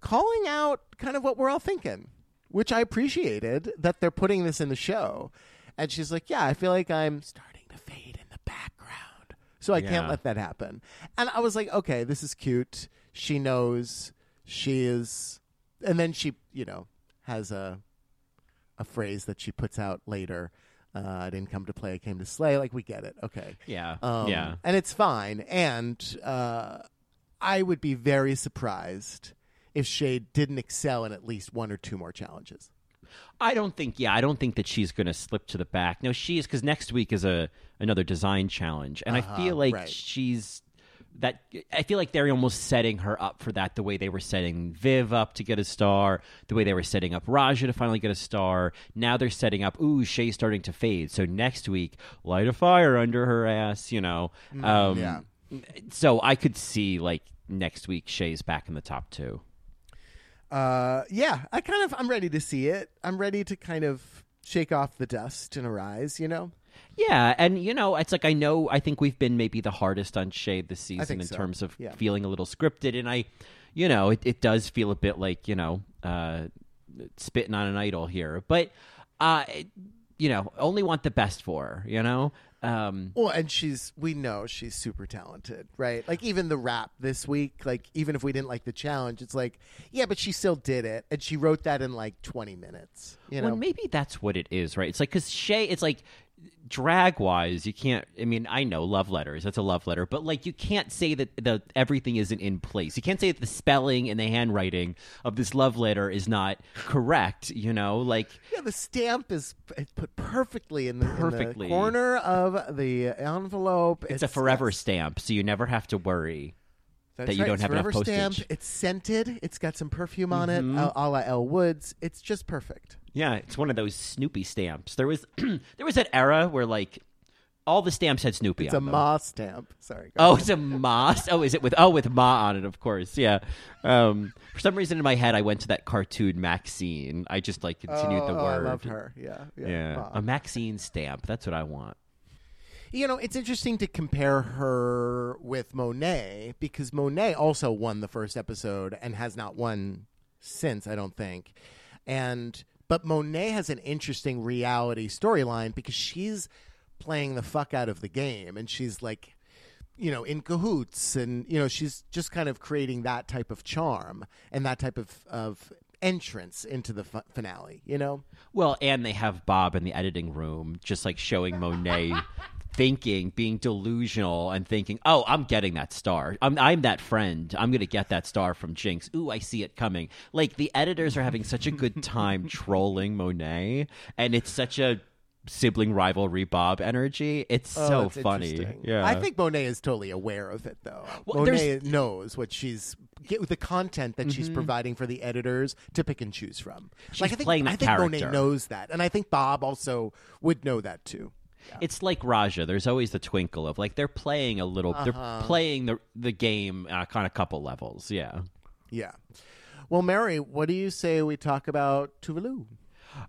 calling out kind of what we're all thinking, which I appreciated that they're putting this in the show. And she's like, Yeah, I feel like I'm starting to fade in the background. So I can't let that happen. And I was like, Okay, this is cute. She knows she is and then she, you know, has a a phrase that she puts out later. Uh, I didn't come to play, I came to slay. Like we get it. Okay. yeah. Um, yeah. And it's fine. And uh, I would be very surprised if Shade didn't excel in at least one or two more challenges. I don't think. Yeah, I don't think that she's going to slip to the back. No, she is because next week is a another design challenge, and I feel like right. she's that. I feel like they're almost setting her up for that. The way they were setting Viv up to get a star, the way they were setting up Raja to finally get a star. Now they're setting up. Ooh, Shea's starting to fade. So next week, light a fire under her ass. You know. um, yeah. So I could see like next week Shea's back in the top two. Uh, yeah, I kind of I'm ready to see it. I'm ready to kind of shake off the dust and arise. You know. Yeah, and you know, it's like I know I think we've been maybe the hardest on Shade this season in so. terms of Yeah. feeling a little scripted, and I, you know, it, it does feel a bit like you know, uh, spitting on an idol here, but uh, you know, only want the best for her, you know. Um, Well, and she's we know she's super talented, right? Like even the rap this week, like even if we didn't like the challenge, it's like, yeah, but she still did it, and she wrote that in like 20 minutes. You know, well, maybe that's what it is, right? It's like because Shea, it's like drag wise, you can't. I mean, I know love letters. That's a love letter, but like you can't say that the everything isn't in place. You can't say that the spelling and the handwriting of this love letter is not correct. You know, like Yeah, the stamp is put perfectly in the, in the corner of the envelope. it's, a forever stamp, so you never have to worry. That's that you right, don't it's have enough stamp. It's scented. It's got some perfume on it, Mm-hmm. a, a la Elle Woods. It's just perfect. Yeah, it's one of those Snoopy stamps. There was there was that era where like all the stamps had Snoopy It's a them. Ma stamp. Sorry. Oh, it's a Ma. Oh, is it with oh with Ma on it? Of course, yeah. Um, for some reason in my head, I went to that cartoon Maxine. I just like continued the word. Oh. I love her. Yeah, yeah. Yeah, a Maxine stamp. That's what I want. You know, it's interesting to compare her with Monet because Monet also won the first episode and has not won since, I don't think. And but Monet has an interesting reality storyline because she's playing the fuck out of the game and she's like you know in cahoots and you know she's just kind of creating that type of charm and that type of of entrance into the finale, you know? Well, and they have Bob in the editing room, just like showing Monet thinking, being delusional, and thinking, "Oh, I'm getting that star. I'm, I'm that friend. I'm going to get that star from Jinkx. Ooh, I see it coming." Like the editors are having such a good time trolling Monet, and it's such a sibling rivalry Bob energy. It's Oh, so funny. Yeah, I think Monet is totally aware of it, though. Well, Monet there's- knows what she's get the content that she's mm-hmm. providing for the editors to pick and choose from. She's like I think, playing that I think Monet knows that, and I think Bob also would know that too. It's like Raja. There's always the twinkle of like they're playing a little. Uh-huh. They're playing the the game uh, on a couple levels. Yeah. Yeah. Well, Mary, what do you say we talk about Tuvalu?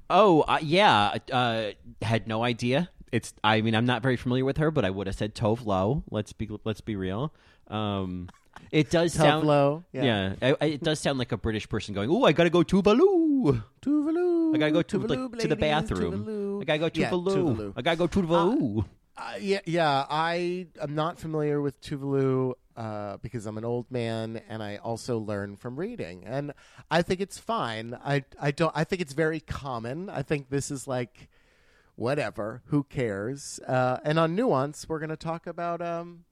Oh uh, yeah. Uh, had no idea. It's. I mean, I'm not very familiar with her, but I would have said Tove Lo. Let's be. Let's be real. Um, it does sound. Lo, Yeah. I- I- it does sound like a British person going. Oh, I gotta go Tuvalu. Tuvalu. I gotta go to Tuvalu, like, to the ladies, bathroom. Tuvalu. I gotta go to Yeah, Tuvalu. Tuvalu. I gotta go to Tuvalu. Uh, yeah, yeah. I am not familiar with Tuvalu uh, because I'm an old man, and I also learn from reading, and I think it's fine. I I don't. I think it's very common. I think this is like whatever. Who cares? Uh, and on nuance, we're going to talk about um,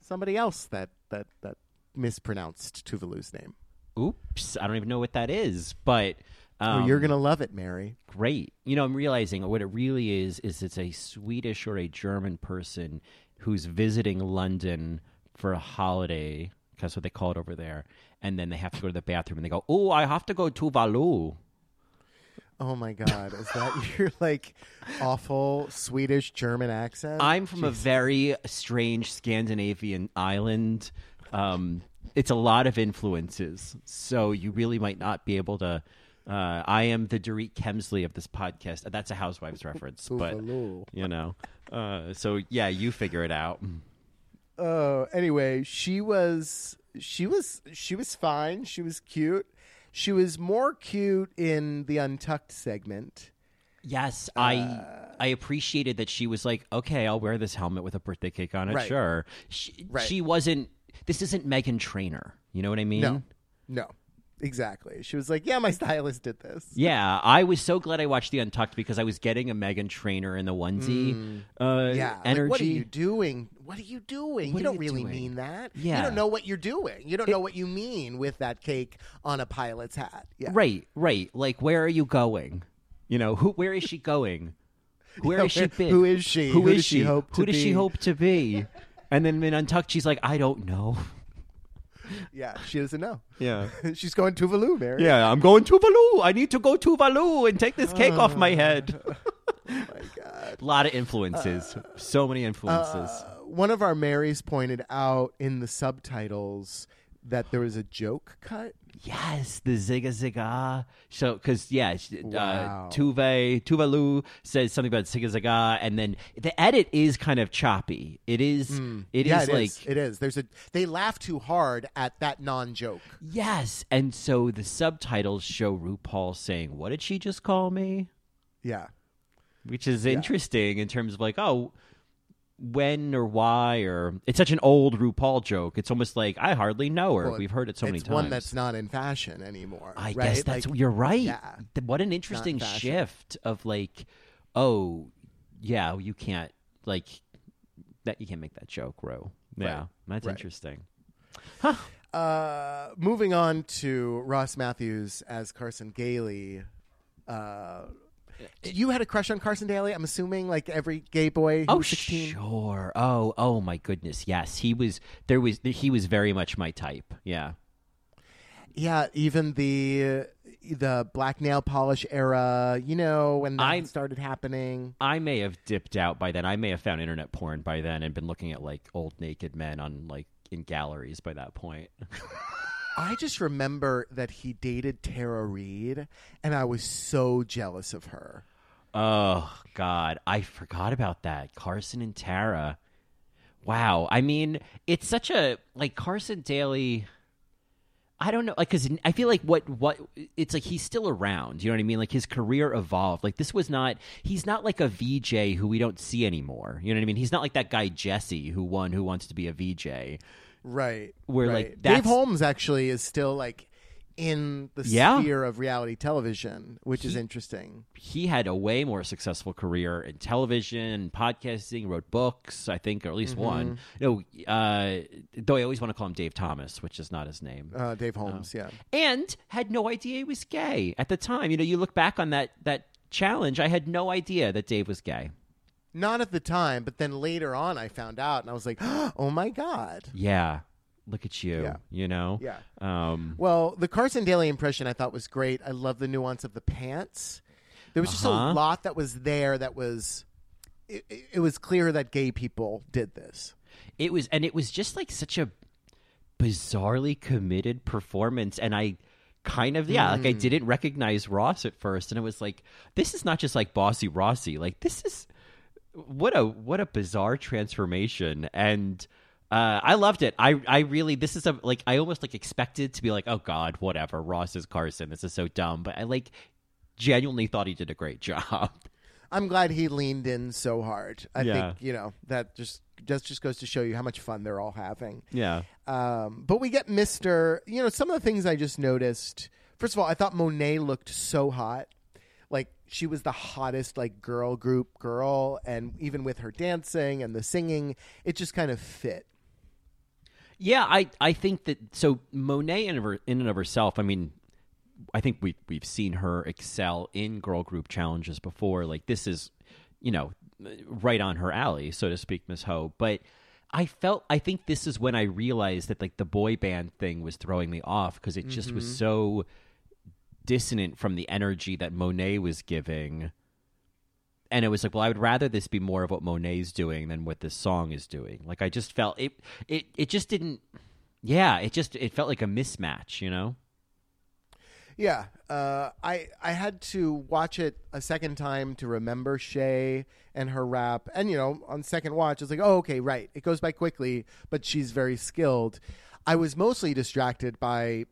somebody else that that that mispronounced Tuvalu's name. oops, I don't even know what that is, but um, oh, you're gonna love it, Mary. great. You know, I'm realizing what it really is is it's a Swedish or a German person who's visiting London for a holiday. That's what they call it over there. And then they have to go to the bathroom and they go, "Oh, I have to go to Valu." Oh my God, is that your like awful Swedish German accent? I'm from a very strange Scandinavian island. Um, it's a lot of influences, so you really might not be able to. Uh, I am the Dorit Kemsley of this podcast. That's a Housewives reference, but you know. Uh, so yeah, you figure it out. Oh, anyway, she was she was she was fine. She was cute. She was more cute in the untucked segment. Yes, I I appreciated that she was like, okay, I'll wear this helmet with a birthday cake on it. Right. Sure, she, Right. she wasn't. This isn't Meghan Trainor. You know what I mean? No, no, exactly. She was like, "Yeah, my stylist did this." Yeah, I was so glad I watched the Untucked because I was getting a Meghan Trainor in the onesie uh, Mm. Yeah, energy. Like, what are you doing? What are you doing? What you don't you really doing? mean that. Yeah. you don't know what you're doing. You don't know what you mean with that cake on a pilot's hat. Yeah, Right, right. Like, where are you going? You know, who? Where is she going? Where Yeah, has she been? who is she? Who Who is does she hope Who does she hope to be? And then in Untucked, she's like, I don't know. yeah. She doesn't know. Yeah. She's going to Tuvalu, Mary. Yeah, I'm going to Valu. I need to go to Valu and take this cake off my head. my God. A lot of influences. so many influences. Uh, one of our Marys pointed out in the subtitles that there was a joke cut. Yes, the Zigga Zigga. So, because yeah, sh- Wow. uh, Tuve Tuvalu says something about Zigga Zigga, and then the edit is kind of choppy. It is. It is Hmm. yeah, it like is. It is. There's a. They laugh too hard at that non-joke. yes, and so the subtitles show RuPaul saying, "What did she just call me?" Yeah. Which is interesting in terms of like, oh, when or why or it's such an old RuPaul joke. It's almost like I hardly know her. Well, We've heard it so many it's times. one that's not in fashion anymore. I right? guess that's Like, you're right. yeah. What an interesting shift of like, oh, yeah, you can't like that. You can't make that joke, Ro. Yeah, Right. that's Right. interesting. Uh, moving on to Ross Mathews as Carson Daly. Uh, you had a crush on Carson Daly, I'm assuming, like every gay boy who Oh, was 16. sure. Oh, oh my goodness. Yes, he was. There was. He was very much my type. Yeah. Yeah, even the the black nail polish era, you know, when that I'm- started happening. I may have dipped out by then. I may have found internet porn by then and been looking at like old naked men on like in galleries by that point. I just remember that he dated Tara Reid, and I was so jealous of her. Oh God, I forgot about that. Carson and Tara. Wow. I mean, it's such a like Carson Daly. I don't know, like, because I feel like what what it's like he's still around. You know what I mean? Like his career evolved. Like this was not. He's not like a VJ who we don't see anymore. You know what I mean? He's not like that guy Jesse who won Who Wants to Be a VJ. Right. Where, right. like, Dave Holmes actually is still like in the Yeah. sphere of reality television, which is interesting. he had a way more successful career in television, podcasting, wrote books, I think, or at least one. No, uh, though I always want to call him Dave Thomas, which is not his name. Uh, Dave Holmes, yeah. and had no idea he was gay at the time. You know, you look back on that that challenge, I had no idea that Dave was gay. Not at the time, but then later on I found out and I was like, oh my God. Yeah. Look at you. Yeah. You know? Yeah. Um, Well, the Carson Daly impression I thought was great. I love the nuance of the pants. There was just a Uh-huh. lot that was there that was. It, it- it was clear that gay people did this. it was and it was just like such a bizarrely committed performance and i kind of yeah like i didn't recognize ross at first and it was like this is not just like bossy rossy like this is what a what a bizarre transformation and uh, I loved it. I I really this is a like I almost like expected to be like oh god whatever Ross is Carson this is so dumb but I like genuinely thought he did a great job. I'm glad he leaned in so hard. I Yeah. think you know that just just just goes to show you how much fun they're all having. Yeah. Um, but we get Mister. You know, some of the things I just noticed. First of all, I thought Monet looked so hot. Like she was the hottest like girl group girl, and even with her dancing and the singing, it just kind of fit. Yeah, I, I think that so Monet in, her, in and of herself. I mean, I think we we've seen her excel in girl group challenges before. Like this is, you know, right on her alley, so to speak, Miss Ho. But I felt I think this is when I realized that like the boy band thing was throwing me off because it just was mm-hmm. so dissonant from the energy that Monet was giving. And it was like, well, I would rather this be more of what Monet's doing than what this song is doing. Like I just felt it it it just didn't yeah, it just it felt like a mismatch, you know? Yeah, uh, I I had to watch it a second time to remember Shea and her rap, and you know, on second watch, it's like, oh, okay, right. It goes by quickly, but she's very skilled. I was mostly distracted by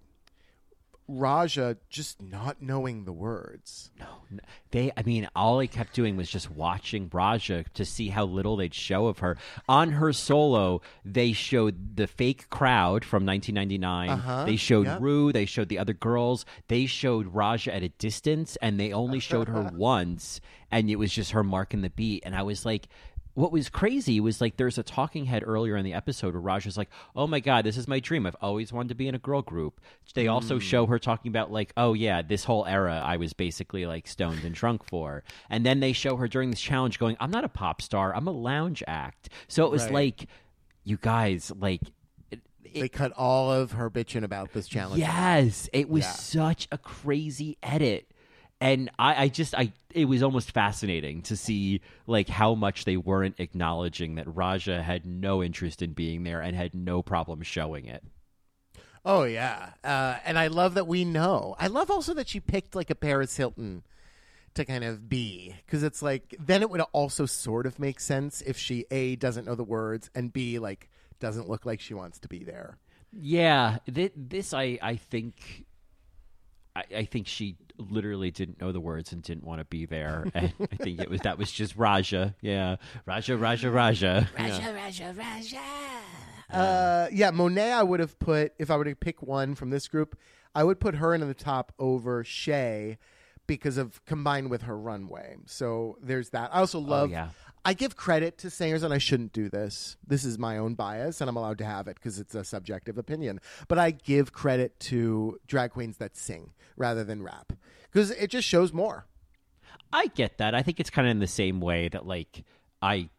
Raja just not knowing the words. No. They, I mean, all I kept doing was just watching Raja to see how little they'd show of her. On her solo, they showed the fake crowd from 1999. Uh-huh, They showed yep. Ru. They showed the other girls. They showed Raja at a distance, and they only showed her once, and it was just her marking the beat. And I was like, what was crazy was like there's a talking head earlier in the episode where Raj was like, "Oh my god, this is my dream. I've always wanted to be in a girl group." They also hmm. show her talking about like, "Oh yeah, this whole era I was basically like stoned and drunk for." And then they show her during this challenge going, "I'm not a pop star. I'm a lounge act." So it was Right. like, you guys like. it- They cut all of her bitching about this challenge. Yes, it was Yeah. such a crazy edit. And I, I just I it was almost fascinating to see like how much they weren't acknowledging that Raja had no interest in being there and had no problem showing it. Oh yeah, uh, and I love that we know. I love also that she picked like a Paris Hilton to kind of be because it's like then it would also sort of make sense if she a doesn't know the words and b like doesn't look like she wants to be there. Yeah, th- this I I think I, I think she literally didn't know the words and didn't want to be there. And I think it was that was just Raja. Yeah, Raja, Raja, Raja. Raja, yeah. Raja, Raja. Uh, yeah, Monet. I would have put if I were to pick one from this group, I would put her into the top over Shea because of combined with her runway. So there's that. I also love. yeah. I give credit to singers, and I shouldn't do this. This is my own bias, and I'm allowed to have it because it's a subjective opinion. But I give credit to drag queens that sing rather than rap because it just shows more. I get that. I think it's kind of in the same way that like I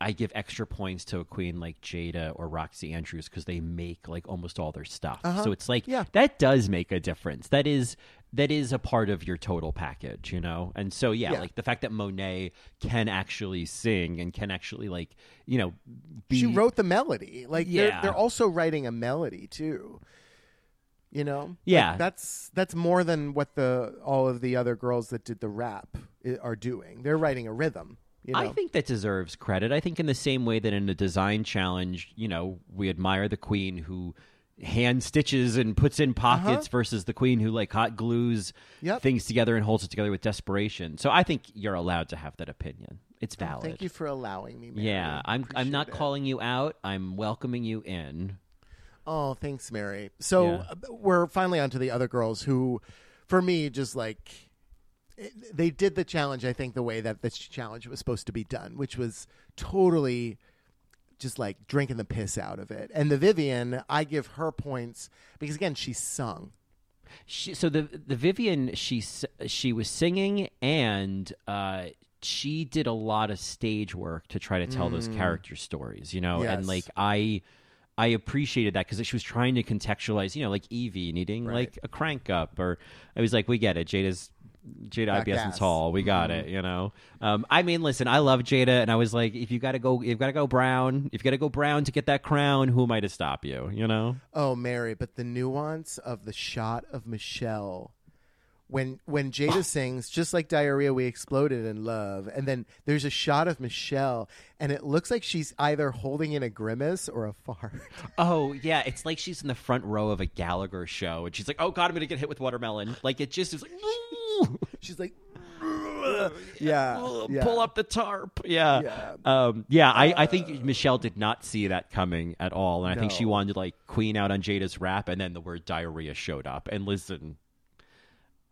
I give extra points to a queen like Jaida or Roxxxy Andrews because they make like almost all their stuff. Uh-huh. So it's like Yeah. that does make a difference. That is that is a part of your total package, you know. And so yeah, Yeah. like the fact that Monet can actually sing and can actually like you know be she wrote the melody. Like they're, they're also writing a melody too. You know, Like, Yeah. that's that's more than what the all of the other girls that did the rap eh, are doing. They're writing a rhythm. You know, I think that deserves credit. I think in the same way that in a design challenge, you know, we admire the queen who hand stitches and puts in pockets versus the queen who like hot glues Uh-huh. Yep. things together and holds it together with desperation. So I think you're allowed to have that opinion. It's valid. Thank you for allowing me. Mary. Yeah, I'm I'm not it. calling you out. I'm welcoming you in. Oh, thanks, Mary. So Yeah. uh, we're finally on to the other girls who, for me, just like they did the challenge. I think the way that this challenge was supposed to be done, which was totally just like drinking the piss out of it. And the Vivienne, I give her points because again, she sung. She, so the the Vivienne she she was singing and uh, she did a lot of stage work to try to tell those character stories, you know, and Mm. Like I I appreciated that because she was trying to contextualize, you know, like Yvie needing like a crank up, or I was like, we get it, Jaida's. Jaida Back IBS and ass. tall, we got it. You know, um, I mean, listen, I love Jaida, and I was like, if you got to go, you've got to go brown. If you got to go brown to get that crown, who am I to stop you? You know, Oh, Mary, but the nuance of the shot of Michelle when when Jaida sings, just like diarrhea, we exploded in love, and then there's a shot of Michelle, and it looks like she's either holding in a grimace or a fart. Oh yeah, it's like she's in the front row of a Gallagher show, and she's like, "Oh God, I'm gonna get hit with watermelon." Like it just is like, She's like, yeah, yeah. pull up the tarp. Yeah, Yeah. Um, yeah. I, I think Michelle did not see that coming at all, and I think she wanted to like queen out on Jaida's rap, and then the word diarrhea showed up. And listen,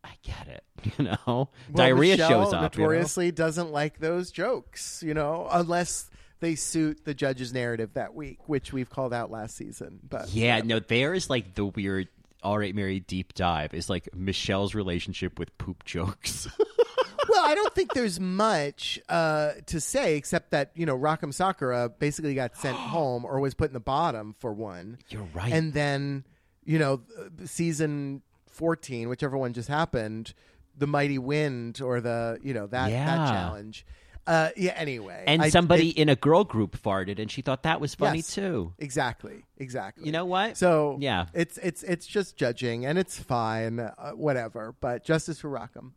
I get it. You know, Well, diarrhea Michelle shows up. you know? Notoriously doesn't like those jokes, you know, unless they suit the judge's narrative that week, which we've called out last season. But Yeah, no, there is like the weird. All right, Mary, deep dive is like Michelle's relationship with poop jokes. well, I don't think there's much uh, to say except that you know Rock M. Sakura basically got sent home or was put in the bottom for one. You're right. And then you know season fourteen, whichever one just happened, the Mighty Wind or the you know that Yeah. that challenge. Uh, yeah. Anyway, and I- somebody it- in a girl group farted, and she thought that was funny Yes. too. Exactly. Exactly. You know what? So Yeah. it's it's it's just judging, and it's fine, uh, whatever. But justice for Rock M.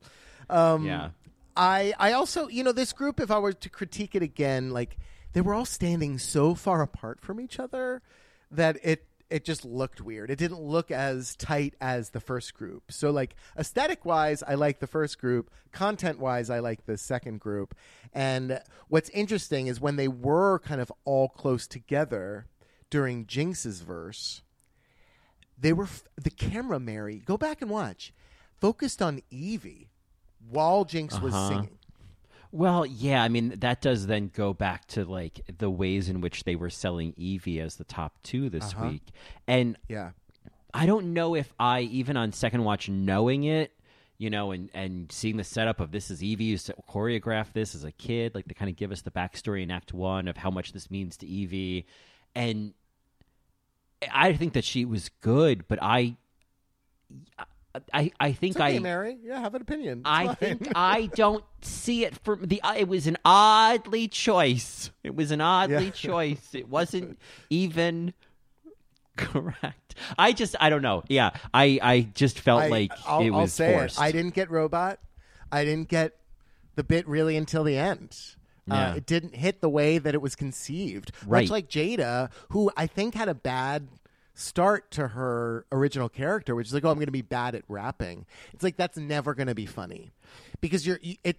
Um, Yeah. I I also you know this group. If I were to critique it again, like they were all standing so far apart from each other that it it just looked weird. It didn't look as tight as the first group. So like aesthetic wise, I like the first group. Content wise, I like the second group. And what's interesting is when they were kind of all close together during Jinkx's verse, they were f- the camera Mary. Go back and watch. Focused on Yvie while Jinkx was Uh-huh. singing. Well, yeah, I mean that does then go back to like the ways in which they were selling Yvie as the top two this Uh-huh. week, and Yeah. I don't know if I even on second watch knowing it, you know, and and seeing the setup of this is Yvie used to choreograph this as a kid, like they kind of give us the backstory in Act One of how much this means to Yvie, and I think that she was good, but I, I, I think okay, I. Mary. Yeah, have an opinion. It's I fine. think I don't see it for the. It was an oddly choice. It was an oddly Yeah. choice. It wasn't even correct. I just I don't know. Yeah, I I just felt I, like I'll, it was forced. it. I didn't get robot. I didn't get the bit really until the end. Yeah. Uh, it didn't hit the way that it was conceived. Right. Much like Jada, who I think had a bad start to her original character, which is like, oh, I'm going to be bad at rapping. It's like that's never going to be funny because you're you- it.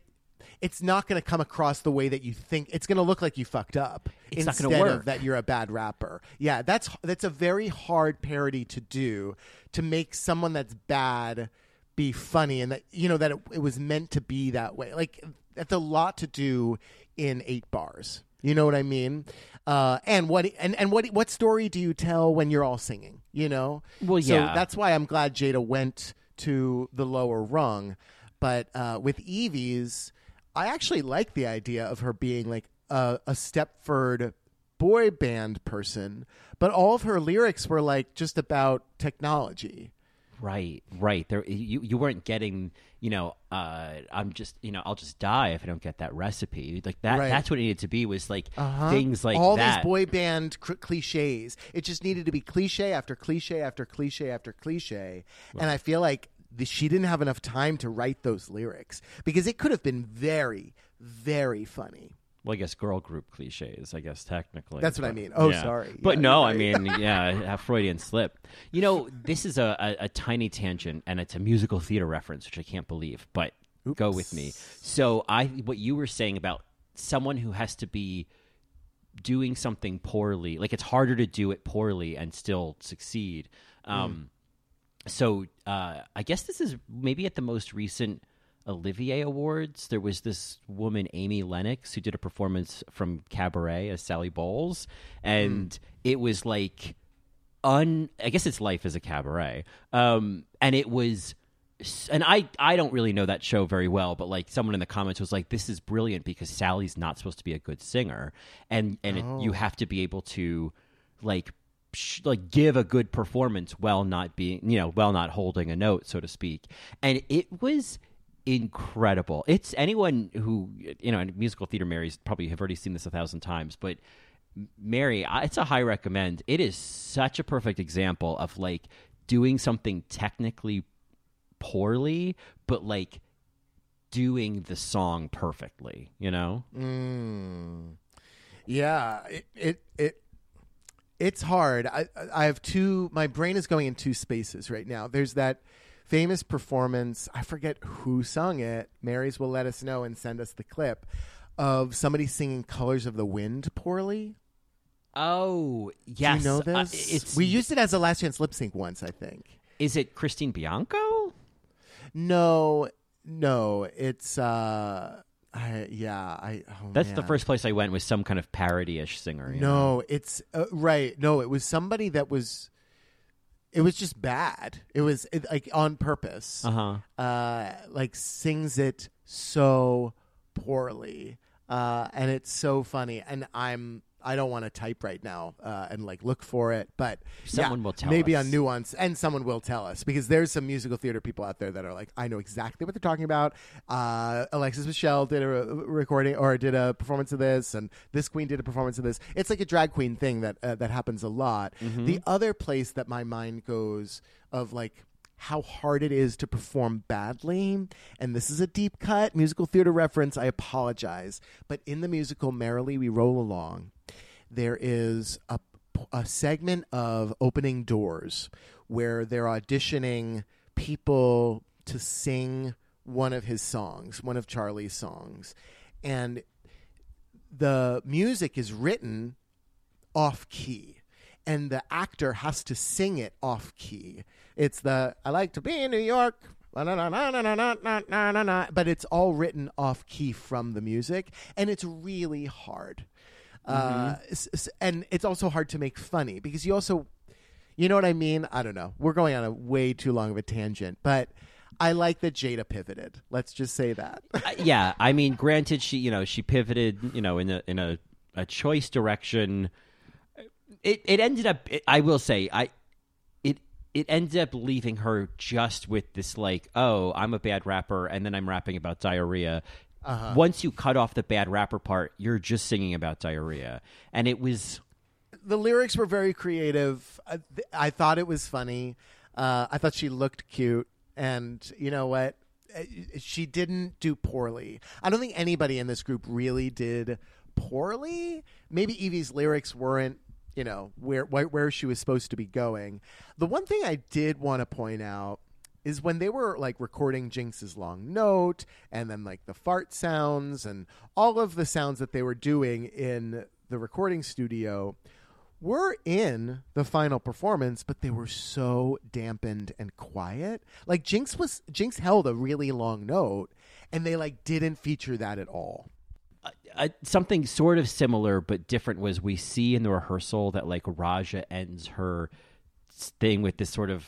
It's not going to come across the way that you think. It's going to look like you fucked up It's not gonna of work. that you're a bad rapper. Yeah, that's that's a very hard parody to do to make someone that's bad be funny and that you know that it, it was meant to be that way. Like that's a lot to do in eight bars. You know what I mean? Uh, and what and, and what what story do you tell when you're all singing? You know? Well, So yeah. that's why I'm glad Jaida went to the lower rung. But uh, with Yvie's, I actually like the idea of her being like a, a Stepford boy band person, but all of her lyrics were like just about technology. Right, right. There, you you weren't getting. You know, uh, I'm just. You know, I'll just die if I don't get that recipe. Like that. Right. That's what it needed to be. Was like Uh-huh. things like all that. these boy band cr- cliches. It just needed to be cliche after cliche after cliche after cliche, and I feel like the, she didn't have enough time to write those lyrics because it could have been very, very funny. Well, I guess girl group cliches. I guess technically. That's what I mean. Oh, yeah. sorry. But Yeah, no, I mean, yeah, a Freudian slip. You know, this is a, a, a tiny tangent, and it's a musical theater reference, which I can't believe. But go with me. So, I what you were saying about someone who has to be doing something poorly, like it's harder to do it poorly and still succeed. Um, so uh, I guess this is maybe at the most recent Olivier Awards. There was this woman, Amy Lennox, who did a performance from Cabaret as Sally Bowles, and it was like un. I guess it's life as a cabaret, um, and it was. And I, I don't really know that show very well, but like someone in the comments was like, "This is brilliant because Sally's not supposed to be a good singer, and and it, you have to be able to, like, like give a good performance while not being you know while not holding a note so to speak and it was incredible it's anyone who you know in musical theater mary's probably have already seen this a thousand times but mary it's a high recommend it is such a perfect example of like doing something technically poorly but like doing the song perfectly you know mm. Yeah, it it, it it's hard. I I have two. My brain is going in two spaces right now. There's that famous performance. I forget who sung it. Marys will let us know and send us the clip of somebody singing "Colors of the Wind" poorly. oh yes Do you know Uh, this? it's we used it as a last chance lip sync once, I think. is it christina bianco No, no, it's uh I, yeah, I. Oh, That's the first place I went was some kind of parody-ish singer. you know? No, it's uh, right. No, it was somebody that was. It was just bad. It was it, like on purpose. Uh-huh. Uh, like sings it so poorly, uh, and it's so funny. And I'm I don't want to type right now uh, and like look for it, but Someone yeah, will tell maybe us. on nuance, and someone will tell us because there's some musical theater people out there that are like, I know exactly what they're talking about. Uh, Alexis Michelle did a re- recording or did a performance of this, and this queen did a performance of this. It's like a drag queen thing that uh, that happens a lot. Mm-hmm. The other place that my mind goes of like how hard it is to perform badly. And this is a deep cut musical theater reference. I apologize. But in the musical Merrily We Roll Along, there is a, a segment of opening doors where they're auditioning people to sing one of his songs, one of Charlie's songs. And the music is written off key and the actor has to sing it off key. It's the I like to be in New York. But it's all written off key from the music, and it's really hard. Uh, s- s- and it's also hard to make funny because you also, you know what I mean? I don't know. We're going on a way too long of a tangent, but I like that Jaida pivoted. Let's just say that. Uh, yeah, I mean, granted, she you know she pivoted you know in a in a, a choice direction. It it ended up. It, I will say I. It it ended up leaving her just with this like oh I'm a bad rapper and then I'm rapping about diarrhea. Once you cut off the bad rapper part, you're just singing about diarrhea, and it was the lyrics were very creative. I, th- I thought it was funny. Uh, I thought she looked cute, and you know what? Uh, She didn't do poorly. I don't think anybody in this group really did poorly. Maybe Yvie's lyrics weren't, you know, where, where she was supposed to be going. The one thing I did want to point out is when they were like recording Jinkx's long note and then like the fart sounds and all of the sounds that they were doing in the recording studio were in the final performance, but they were so dampened and quiet. Like Jinkx was Jinkx held a really long note and they like didn't feature that at all. uh, something sort of similar but different was we see in the rehearsal that like Raja ends her thing with this sort of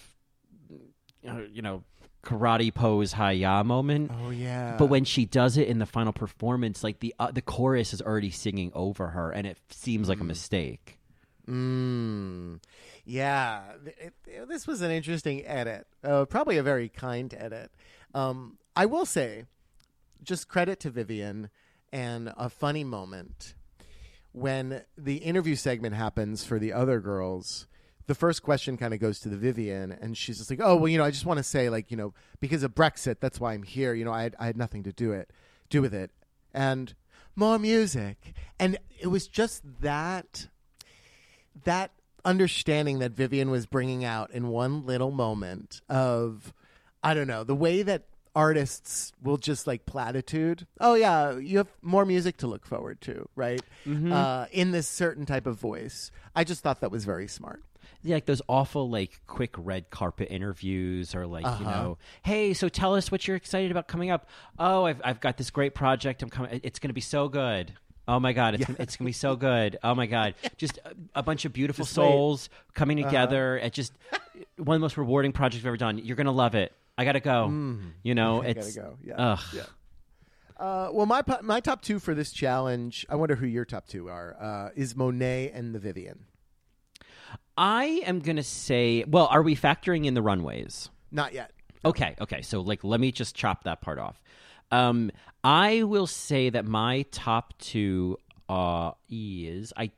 you know karate pose hi-ya moment. Oh yeah. But when she does it in the final performance, like the uh, the chorus is already singing over her, and it seems like a mistake. Mm. Yeah, th- it- this was an interesting edit. Uh, probably a very kind edit. Um, I will say, just credit to Vivienne and a funny moment when the interview segment happens for the other girls. The first question kind of goes to the Vivienne, and she's just like, "Oh, well, you know, I just want to say, like, you know, because of Brexit, that's why I'm here. You know, I had, I had nothing to do it, do with it, and more music, and it was just that that understanding that Vivienne was bringing out in one little moment of I don't know the way that artists will just like platitude. Oh yeah, you have more music to look forward to, right? Uh, in this certain type of voice. I just thought that was very smart. Yeah, like those awful like quick red carpet interviews, or like you know, hey, so tell us what you're excited about coming up. Oh, I've I've got this great project. I'm coming. It's going to be so good. Oh my god, it's gonna, it's gonna be so good. Oh my god, just a, a bunch of beautiful Just wait. souls coming together. It just one of the most rewarding projects I've ever done. You're gonna love it. I gotta go. You know, I it's gotta go. Yeah. Yeah. Uh, well, my my top two for this challenge. I wonder who your top two are. Uh, is Monet and the Vivienne? I am gonna say, well, are we factoring in the runways? Not yet. Okay, okay. So like let me just chop that part off. Um I will say that my top 2 uh is I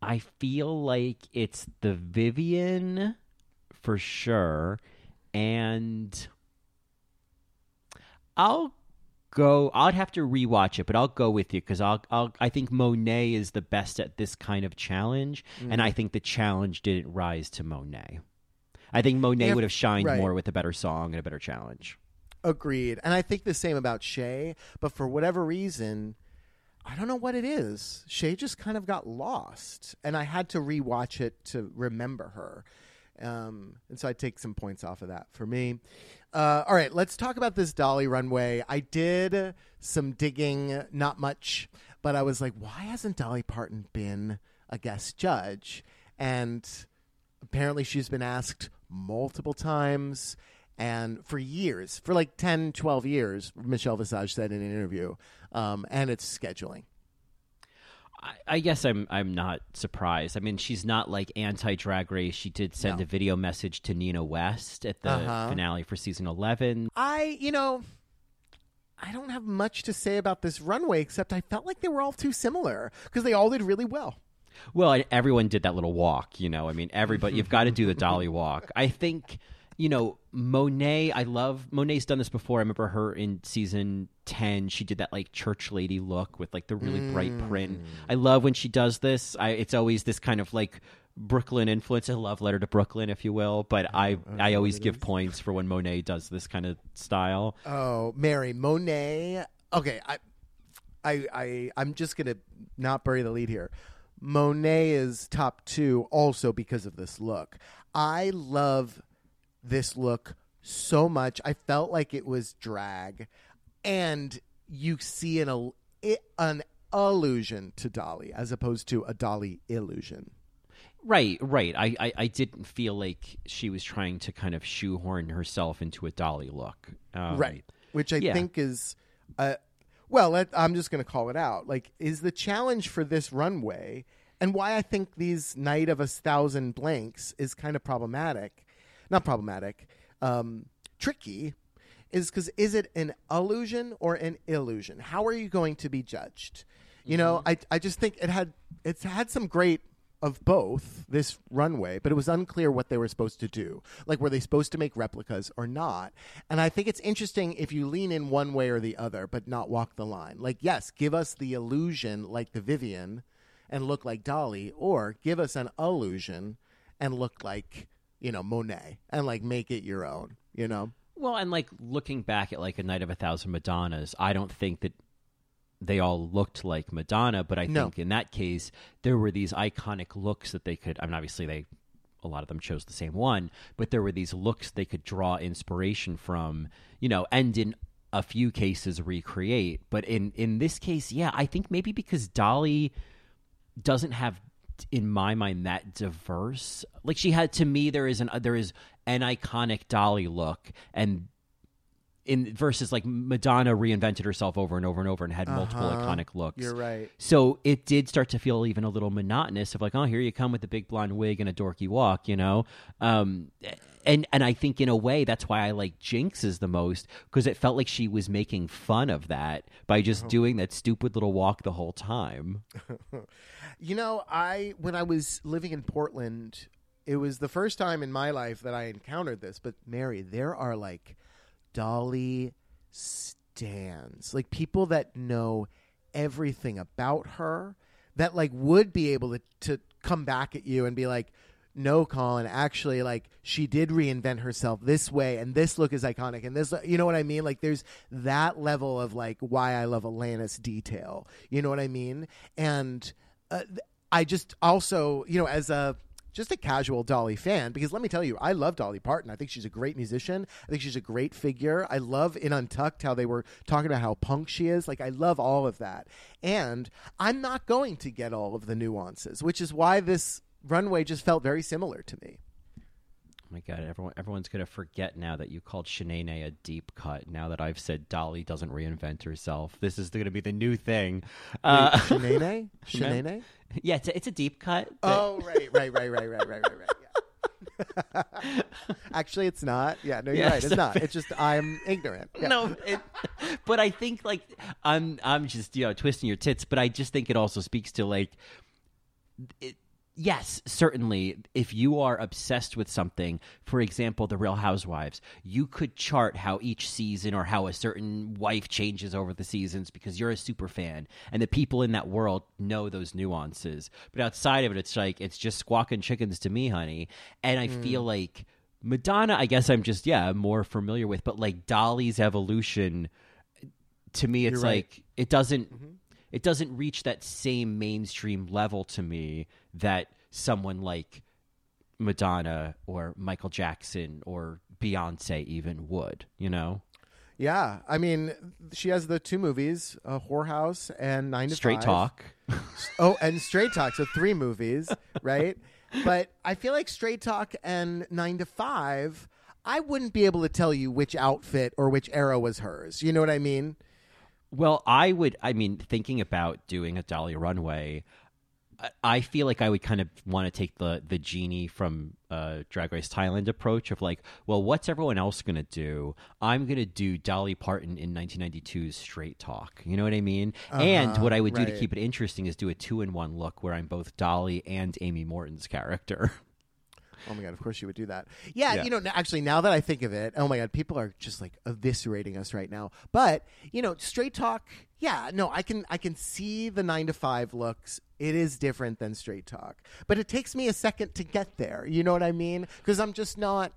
I feel like it's the Vivienne for sure and I'll go I'd have to rewatch it, but I'll go with you cuz I'll I'll I think Monet is the best at this kind of challenge and I think the challenge didn't rise to Monet. I think Monet would have shined right. more with a better song and a better challenge. Agreed. And I think the same about Shea, but for whatever reason, I don't know what it is. Shea just kind of got lost, and I had to rewatch it to remember her. Um, and so I take some points off of that for me. Uh, all right, let's talk about this Dolly runway. I did some digging, not much, but I was like, why hasn't Dolly Parton been a guest judge? And apparently she's been asked multiple times and for years, for like 10, 12 years, Michelle Visage said in an interview, um, and it's scheduling. I, I guess I'm I'm not surprised. I mean, she's not like anti Drag Race. She did send No. a video message to Nina West at the Uh-huh. finale for season eleven. I, you know, I don't have much to say about this runway except I felt like they were all too similar because they all did really well. Well, everyone did that little walk, you know. I mean, everybody, you've got to do the dolly walk. I think, you know, Monet, I love, Monet's done this before. I remember her in season 10. She did that like church lady look with like the really bright print. Mm. I love when she does this. I, it's always this kind of like Brooklyn influence, a love letter to Brooklyn, if you will. But I, I always give points for when Monet does this kind of style. Oh, Mary Monet. Okay, I, I, I, I'm just gonna not bury the lead here. Monet is top two, also because of this look. I love this look so much. I felt like it was drag, and you see an an allusion to Dolly as opposed to a Dolly illusion. Right, right. I, I, I didn't feel like she was trying to kind of shoehorn herself into a dolly look. Um, right which i yeah. think is uh well let, i'm just going to call it out like is the challenge for this runway and why i think these night of a thousand blanks is kind of problematic not problematic um tricky is because is it an illusion or an illusion how are you going to be judged you know i i just think it had it's had some great of both this runway, but it was unclear what they were supposed to do. Like, were they supposed to make replicas or not? And I think it's interesting if you lean in one way or the other, but not walk the line. Like, yes, give us the illusion like the Vivienne and look like Dolly, or give us an illusion and look like, you know, Monet and like make it your own, you know? Well, and like looking back at like a Night of a Thousand Madonnas, I don't think that they all looked like Madonna, but I No. think in that case there were these iconic looks that they could. I mean, obviously they a lot of them chose the same one, but there were these looks they could draw inspiration from, you know, and in a few cases recreate. But in in this case, yeah, I think maybe because Dolly doesn't have in my mind that diverse? Like she had to me there is an there is an iconic dolly look and in versus like madonna reinvented herself over and over and over and had multiple Uh-huh. iconic looks. You're right. so it did start to feel even a little monotonous of like oh here you come with the big blonde wig and a dorky walk you know? Um and and i think in a way that's why i like Jinkx's the most because it felt like she was making fun of that by just doing that stupid little walk the whole time You know, I when I was living in Portland, it was the first time in my life that I encountered this. But Mary, there are like Dolly stands, like people that know everything about her, that like would be able to to come back at you and be like. No, Colin. Actually, like she did reinvent herself this way, and this look is iconic, and this, you know what I mean? Like, there's that level of like why I love Alanis detail. You know what I mean? And uh, I just also, you know, as a just a casual Dolly fan, because let me tell you, I love Dolly Parton. I think she's a great musician. I think she's a great figure. I love in Untucked how they were talking about how punk she is. Like, I love all of that. And I'm not going to get all of the nuances, which is why this runway just felt very similar to me my god, everyone everyone's gonna forget now that you called Shanae a deep cut. Now that I've said Dolly doesn't reinvent herself, this is gonna be the new thing. Uh, Wait, Shanae, Shanae, yeah, it's a, it's a deep cut. Oh right, right, right, right, right, right, right, right. Yeah. Actually, it's not. Yeah, no, you're yeah, right. It's, not. It's just I'm ignorant. Yeah. No, it, but I think like I'm I'm just you know twisting your tits. But I just think it also speaks to like it, yes, certainly if you are obsessed with something, for example, the Real Housewives, you could chart how each season or how a certain wife changes over the seasons because you're a super fan and the people in that world know those nuances. But outside of it it's like it's just squawking chickens to me, honey. And I feel hmm. like Madonna, I guess I'm just yeah, more familiar with, but like Dolly's evolution to me it's right. like it doesn't mm-hmm. it doesn't reach that same mainstream level to me that someone like Madonna or Michael Jackson or Beyonce even would, you know? Yeah, I mean, she has the two movies, uh, Whorehouse and Nine to Straight Five. talk. Oh, and Straight Talk, so three movies, right? But I feel like Straight Talk and Nine to Five, I wouldn't be able to tell you which outfit or which era was hers. You know what I mean? Well, I would. I mean, thinking about doing a Dolly Runway, I- feel like I would kind of want to take the the genie from uh, Drag Race Thailand approach of like, well, what's everyone else going to do? I'm going to do Dolly Parton in 1992's Straight Talk. You know what I mean? and what I would do to keep it interesting is do a two in one look where I'm both Dolly and Amy Morton's character. Oh my god, of course you would do that. Yeah, Yeah. you know, actually now that I think of it, oh my god, people are just like eviscerating us right now. But, you know, straight talk, yeah, no, I can I can see the 9 to 5 looks. It is different than straight talk. But it takes me a second to get there. You know what I mean? Cuz I'm just not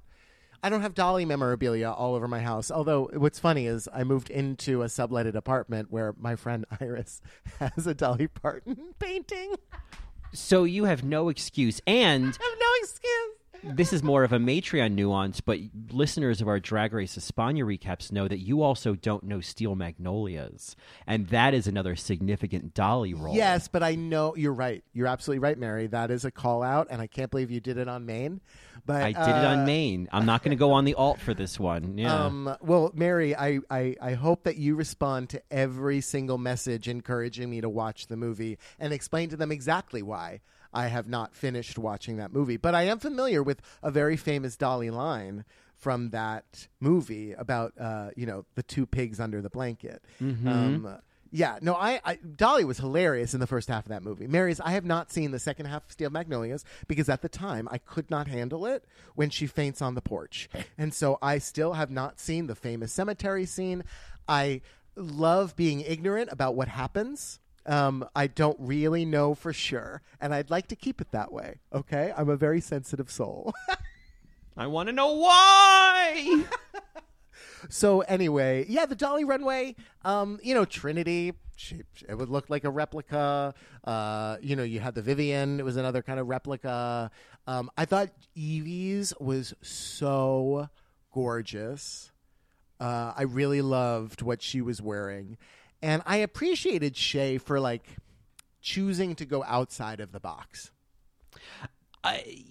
I don't have Dolly memorabilia all over my house. Although what's funny is I moved into a subletted apartment where my friend Iris has a Dolly Parton painting. so you have no excuse, and I have no excuse. This is more of a Matreon nuance, but listeners of our Drag Race Espana recaps know that you also don't know Steel Magnolias, and that is another significant Dolly role. Yes, but I know you're right. You're absolutely right, Mary. That is a call out, and I can't believe you did it on Maine. But I did it on uh, Maine. I'm not going to go on the alt for this one. Yeah. Um, well, Mary, I, I, I hope that you respond to every single message encouraging me to watch the movie and explain to them exactly why I have not finished watching that movie. But I am familiar with a very famous Dolly line from that movie about uh, you know the two pigs under the blanket. Um, yeah, no, I, I Dolly was hilarious in the first half of that movie. Mary's, I have not seen the second half of Steel Magnolias because at the time I could not handle it when she faints on the porch, and so I still have not seen the famous cemetery scene. I love being ignorant about what happens. Um, I don't really know for sure, and I'd like to keep it that way. Okay, I'm a very sensitive soul. I want to know why. So anyway, yeah, the Dolly Runway, um, you know, Trinity, she, it would look like a replica. Uh, you know, you had the Vivienne, it was another kind of replica. Um, I thought Yvie's was so gorgeous. Uh, I really loved what she was wearing, and I appreciated Shea for like choosing to go outside of the box. I,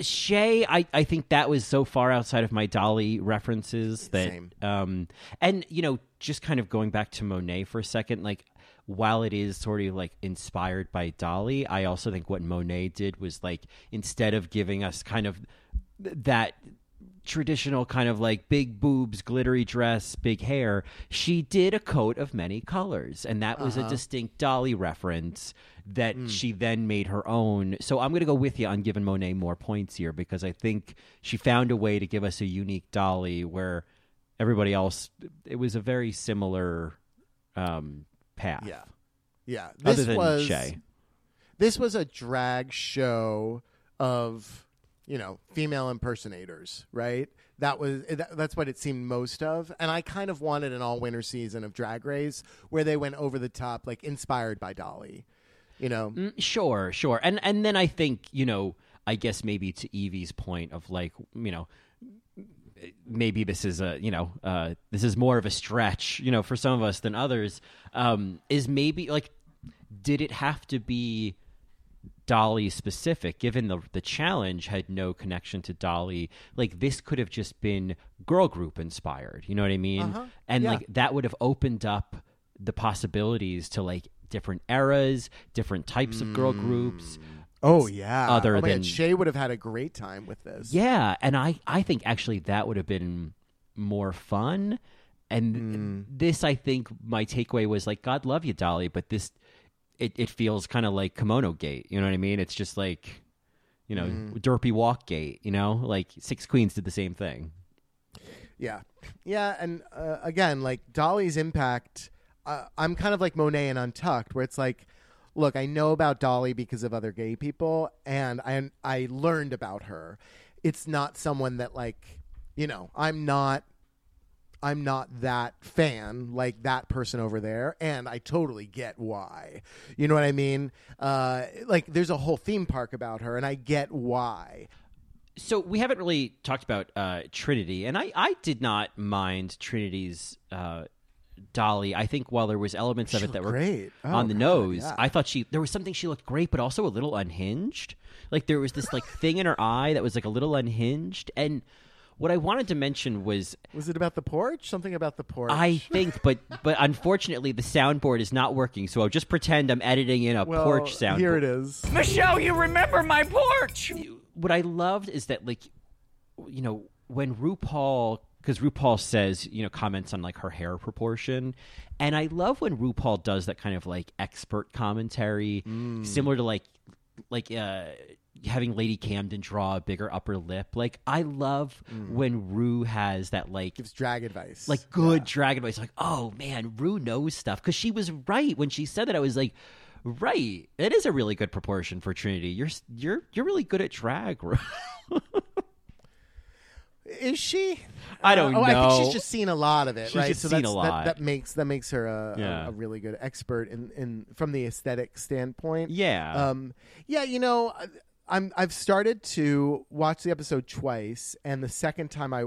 Shea, I, I think that was so far outside of my Dolly references that, Same. um, and you know, just kind of going back to Monet for a second, like while it is sort of like inspired by Dolly, I also think what Monet did was like instead of giving us kind of that traditional kind of like big boobs, glittery dress, big hair, she did a coat of many colors. And that was a distinct Dolly reference that she then made her own. So I'm going to go with you on giving Monet more points here because I think she found a way to give us a unique Dolly where everybody else, it was a very similar um, path. Yeah, yeah. Other This than was Shea. this was a drag show of you know female impersonators right that was that, that's what it seemed most of and i kind of wanted an all winter season of drag race where they went over the top like inspired by dolly you know Mm, Sure, sure. And and then I think, you know, I guess maybe to Yvie's point of like, you know, maybe this is a, you know, uh this is more of a stretch, you know, for some of us than others. Um is maybe like did it have to be Dolly specific, given the the challenge had no connection to Dolly. Like this could have just been girl group inspired. You know what I mean? Uh-huh. And Yeah. like that would have opened up the possibilities to like different eras, different types of girl groups. oh yeah other oh than- God, Shea would have had a great time with this Yeah, and I I think actually that would have been more fun. And Hmm. this I think my takeaway was like God love you Dolly, but this it it feels kind of like Kimono Gate, you know what I mean? It's just like you know, Hmm. Derpy Walk Gate, you know? Like Six Queens did the same thing. Yeah, yeah, and uh, again, like Dolly's impact. Uh, I'm kind of like Monet and Untucked, where it's like, look, I know about Dolly because of other gay people, and I I learned about her. It's not someone that like, you know, I'm not. I'm not that fan like that person over there, and I totally get why. You know what I mean? Uh, like, there's a whole theme park about her, and I get why. So we haven't really talked about uh, Trinity, and I, I did not mind Trinity's uh, Dolly. I think while there was elements of it that were great. Oh, on the God, nose, yeah. I thought she there was something she looked great, but also a little unhinged. Like there was this like thing in her eye that was like a little unhinged. And what I wanted to mention was Was it about the porch? Something about the porch? I think, but but unfortunately the soundboard is not working. So I'll just pretend I'm editing in a well, porch sound. Here it is. Michelle, you remember my porch? what I loved is that like you know when RuPaul because RuPaul says you know comments on like her hair proportion, and I love when RuPaul does that kind of like expert commentary, similar to like like uh having Lady Camden draw a bigger upper lip. Like I love when Ru has that like Gives drag advice. like good drag advice. Like, oh man, Ru knows stuff because she was right when she said that. I was like, right, it is a really good proportion for Trinity. You're you're you're really good at drag. Ru. Is she? I don't oh, I think she's just seen a lot of it, She's right? just so seen a that- lot. That, makes that makes her a, a- Yeah. a, really good expert in, in from the aesthetic standpoint. yeah, Um, yeah, you know, I'm I've started to watch the episode twice, and the second time I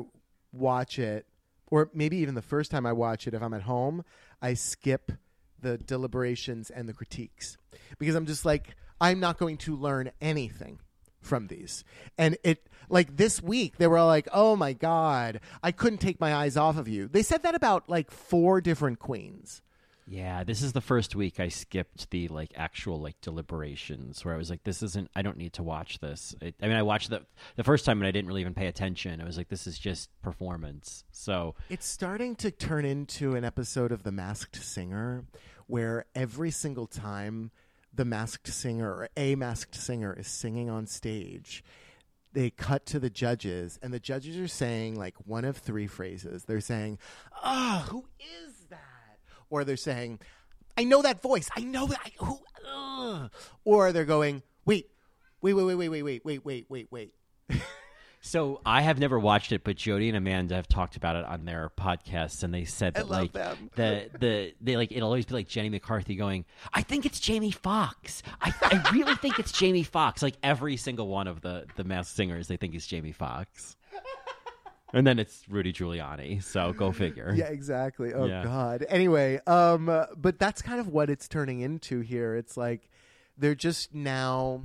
watch it, or maybe even the first time I watch it, if I'm at home, I skip the deliberations and the critiques because I'm just like I'm not going to learn anything from these. And it like this week they were all like, "Oh my god, I couldn't take my eyes off of you." They said that about like four different queens. Yeah. This is the first week I skipped the like actual like deliberations where I was like, this isn't. I don't need to watch this. It, I mean, I watched the the first time and I didn't really even pay attention. I was like, this is just performance. So It's starting to turn into an episode of The Masked Singer where every single time the masked singer or a masked singer is singing on stage, they cut to the judges and the judges are saying like one of three phrases. They're saying, "Ah, who is that?" Or they're saying, "I know that voice. I know that. I, who?" ugh." Or they're going, "Wait, wait, wait, wait, wait, wait, wait, wait, wait, wait, wait." So I have never watched it, but Jody and Amanda have talked about it on their podcasts, and they said that like them. the the they like it'll always be like Jenny McCarthy going, "I think it's Jamie Foxx. I, I really think it's Jamie Foxx." Like every single one of the the masked singers, they think is Jamie Foxx, and then it's Rudy Giuliani. So go figure. Yeah, exactly. Oh Yeah. God. Anyway, um, uh, but that's kind of what it's turning into here. It's like they're just now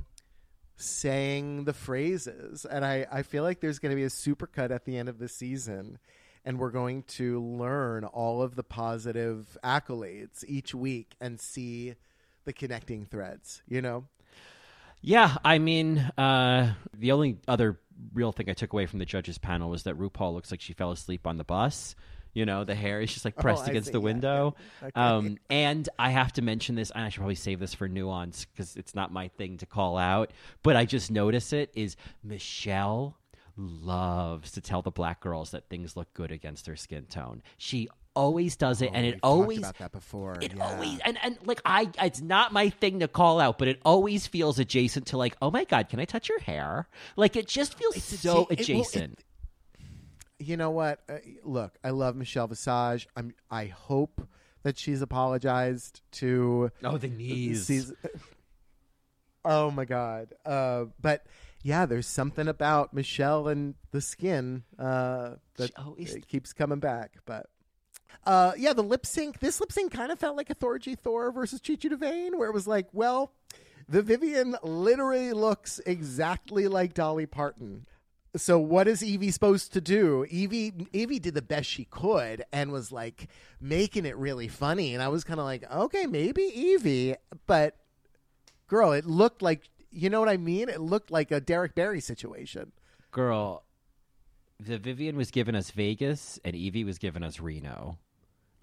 saying the phrases, and I I feel like there's going to be a supercut at the end of the season. And we're going to learn all of the positive accolades each week and see the connecting threads, you know? Yeah, I mean, uh, the only other real thing I took away from the judges panel was that RuPaul looks like she fell asleep on the bus. You know, the hair is just like pressed Oh, against see. the Yeah, window. yeah. Okay. Um, and I have to mention this, and I should probably save this for nuance because it's not my thing to call out, but I just notice it is Michelle loves to tell the black girls that things look good against their skin tone. She always does it, and Oh, it we've talked always about that before. it yeah. always and, and like I it's not my thing to call out, but it always feels adjacent to like, oh my god, can I touch your hair? Like it just feels It's so adja- it- well, it- adjacent. you know what? Uh, look, I love Michelle Visage. I'm. I hope that she's apologized to. oh, the knees. oh my god! Uh, but yeah, there's something about Michelle and the skin uh, that She always- keeps coming back. But uh, yeah, the lip sync. This lip sync kind of felt like a Thor versus Chi Chi DeVayne, where it was like, well, the Vivienne literally looks exactly like Dolly Parton. So what is Yvie supposed to do? Yvie Yvie did the best she could and was like making it really funny, and I was kind of like, okay, maybe Yvie, but girl, it looked like you know what I mean. It looked like a Derrick Barry situation. Girl, the Vivienne was giving us Vegas and Yvie was giving us Reno.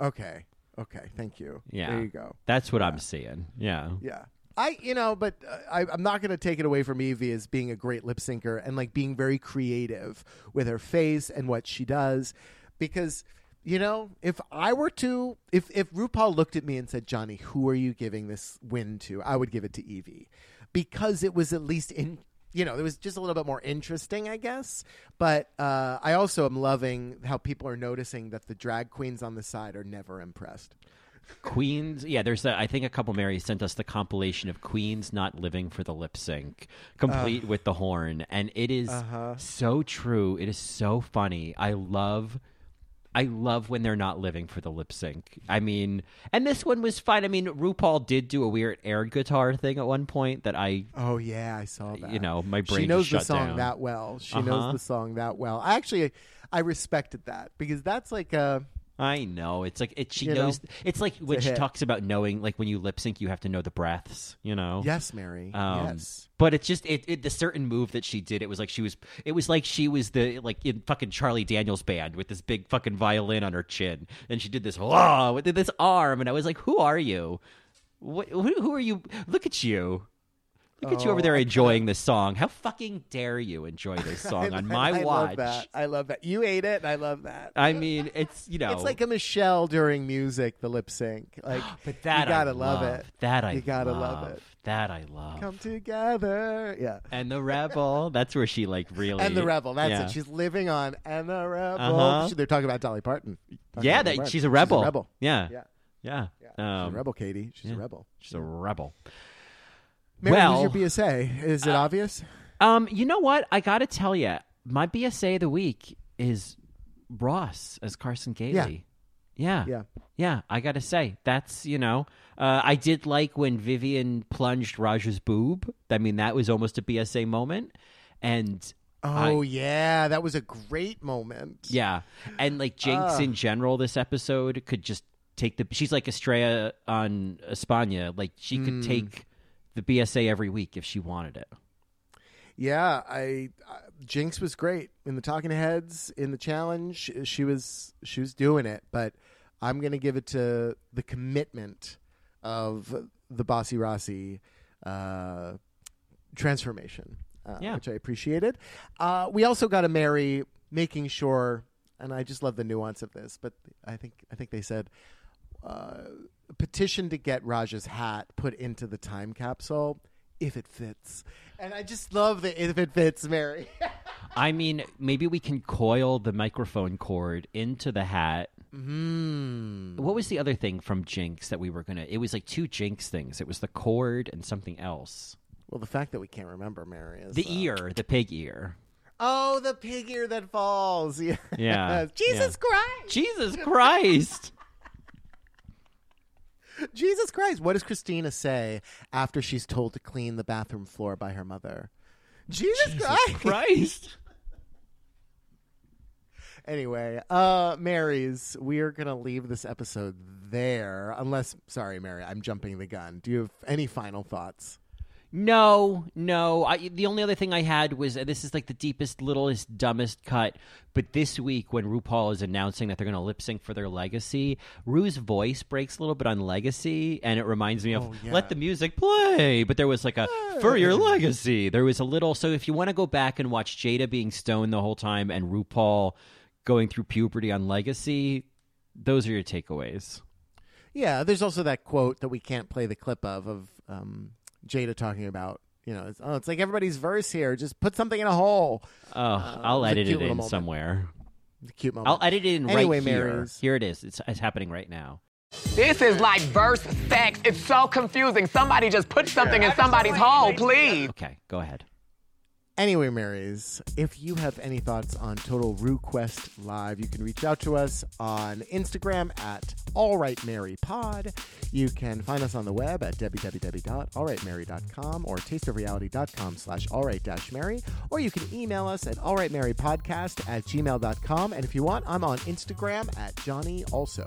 Okay, okay, thank you. Yeah. there you go. That's what I'm seeing. Yeah. Yeah. I, you know, but uh, I, I'm not going to take it away from Yvie as being a great lip syncer and like being very creative with her face and what she does. Because, you know, if I were to, if, if RuPaul looked at me and said, Johnny, who are you giving this win to? I would give it to Yvie because it was at least in, you know, it was just a little bit more interesting, I guess. But uh, I also am loving how people are noticing that the drag queens on the side are never impressed. Queens, yeah. There's, a, I think, a couple Marys sent us the compilation of Queens not living for the lip sync, complete with the horn, and it is so true. It is so funny. I love, I love when they're not living for the lip sync. I mean, and this one was fine. I mean, RuPaul did do a weird air guitar thing at one point that I, Oh yeah, I saw that. you know, my brain she knows the song down. that well. She Uh-huh. knows the song that well. I actually, I respected that because that's like a. I know. It's like it. She You know? knows. It's like when a she hit. talks about knowing, like when you lip sync, you have to know the breaths. You know. Yes, Mary. Um, yes. But it's just it, it the certain move that she did. It was like she was. It was like she was the like in fucking Charlie Daniels band with this big fucking violin on her chin, and she did this whoa with this arm, and I was like, "Who are you? What? Who, who are you? Look at you." Look at you over Oh, there enjoying this song. How fucking dare you enjoy this song on my watch? I watch? love that. I love that. You ate it. and I love that. I mean, it's you know, It's like a Michelle during music, the lip sync. Like, But that you gotta I love, it. That I you gotta love. love it. That I love. Come together, yeah. and the rebel. That's where she like really. And the rebel. That's yeah. it. She's living on and the rebel. Uh-huh. She- They're talking about Dolly Parton. Talking yeah, about Dolly that Parton. she's a rebel. She's a rebel. Yeah, Yeah. yeah. Yeah. she's a Um, rebel, Katie. She's yeah. a rebel. She's a rebel. Mary, well, your BSA? Is it obvious? um, you know what? I got to tell you, my BSA of the week is Ross as Carson Daly. Yeah. Yeah. Yeah, I got to say, that's, you know, uh, I did like when Vivienne plunged Raja's boob. I mean, that was almost a BSA moment. And Oh yeah, that was a great moment. Yeah, and like Jinkx Ah. in general, this episode could just take the. She's like Estrella on España. Like she could take the BSA every week if she wanted it. Yeah, I uh, Jinkx was great in the Talking Heads in the challenge. She was she was doing it, but I'm going to give it to the commitment of the Bossy Rossi uh, transformation, uh, Yeah. which I appreciated. Uh, we also got to marry making sure, and I just love the nuance of this. But I think I think they said petition to get Raja's hat put into the time capsule if it fits. And I just love the if it fits, Mary. I mean, maybe we can coil the microphone cord into the hat. mm. What was the other thing from Jinkx that we were gonna? It was like two Jinkx things. It was the cord and something else. Well, the fact that we can't remember Mary is The uh, ear, the pig ear. Oh, the pig ear that falls. Yeah. Yeah, Jesus yeah. Christ. Jesus Christ! Jesus Christ. What does Christina say after she's told to clean the bathroom floor by her mother? Jesus, Christ. Christ! Anyway, uh Marys, we're going to leave this episode there unless sorry Mary, I'm jumping the gun. Do you have any final thoughts? No, no. I, the only other thing I had was uh, this is like the deepest, littlest, dumbest cut. But this week, when RuPaul is announcing that they're going to lip sync for their legacy, Ru's voice breaks a little bit on legacy, and it reminds me of Oh, yeah. "Let the music play." But there was like a "For your legacy." There was a little. So if you want to go back and watch Jaida being stoned the whole time and RuPaul going through puberty on Legacy, those are your takeaways. Yeah, there's also that quote that we can't play the clip of of um, Jaida talking about. You know, it's, oh, it's like everybody's verse here. Just put something in a hole. Oh, I'll Uh, it's a edit it in moment. somewhere. The cute moment. I'll edit it in Anyway, right here. Marys. Here it is. It's, it's happening right now. This is like verse sex. It's so confusing. Somebody just put something in somebody's hole, please. Okay, go ahead. Anyway, Marys, if you have any thoughts on Total Ru-quest Live, you can reach out to us on Instagram at alrightmarypod. You can find us on the web at www.alrightmary.com or tasteofreality.com slash alright-mary, or you can email us at alrightmarypodcast at gmail.com. And if you want, I'm on Instagram at Johnny also.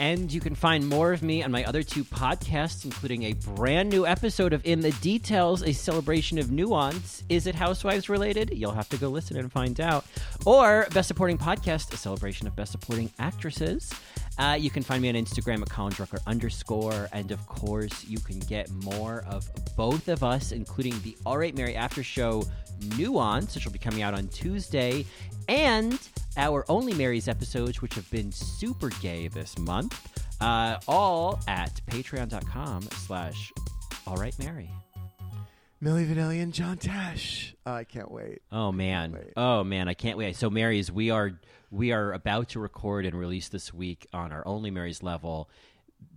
And you can find more of me on my other two podcasts, including a brand new episode of In the Details, a celebration of nuance. Is it Housewives related? You'll have to go listen and find out. Or Best Supporting Podcast, a celebration of Best Supporting Actresses. Uh, you can find me on Instagram at Colin Drucker underscore. And of course, you can get more of both of us, including the All Right Mary After Show Nuance, which will be coming out on Tuesday, and our Only Marys episodes, which have been super gay this month, uh, all at patreon.com slash all right Mary. Milli Vanilli and John Tesh. Oh, I can't wait. Oh man. wait. Oh man, I can't wait. So Marys, we are we are about to record and release this week on our Only Marys level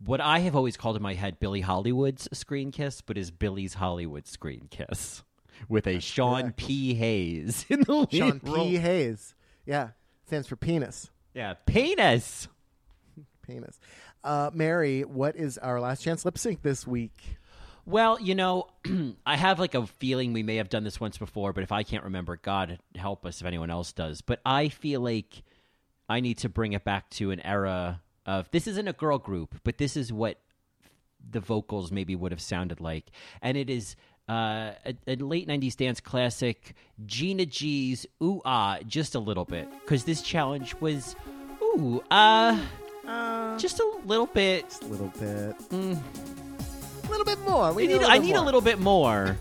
what I have always called in my head Billy Hollywood's screen kiss, but is Billy's Hollywood screen kiss with a Sean correct. P. Hayes in the lead Sean role. P. Hayes. Yeah, stands for penis. Yeah, penis. Penis. Uh, Mary, what is our last chance lip sync this week? Well, you know, I have like a feeling we may have done this once before, but if I can't remember, God help us if anyone else does. But I feel like I need to bring it back to an era of this isn't a girl group, but this is what the vocals maybe would have sounded like. And it is uh, a, a late 90s dance classic, Gina G's Ooh Ah, just a little bit. Because this challenge was, ooh, uh, just a little bit. Just A little bit. A little bit more. We I need, a I little need a little bit more.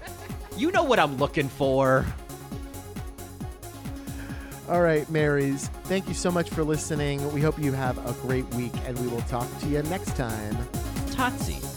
You know what I'm looking for. All right, Marys. Thank you so much for listening. We hope you have a great week, and we will talk to you next time. Totsy.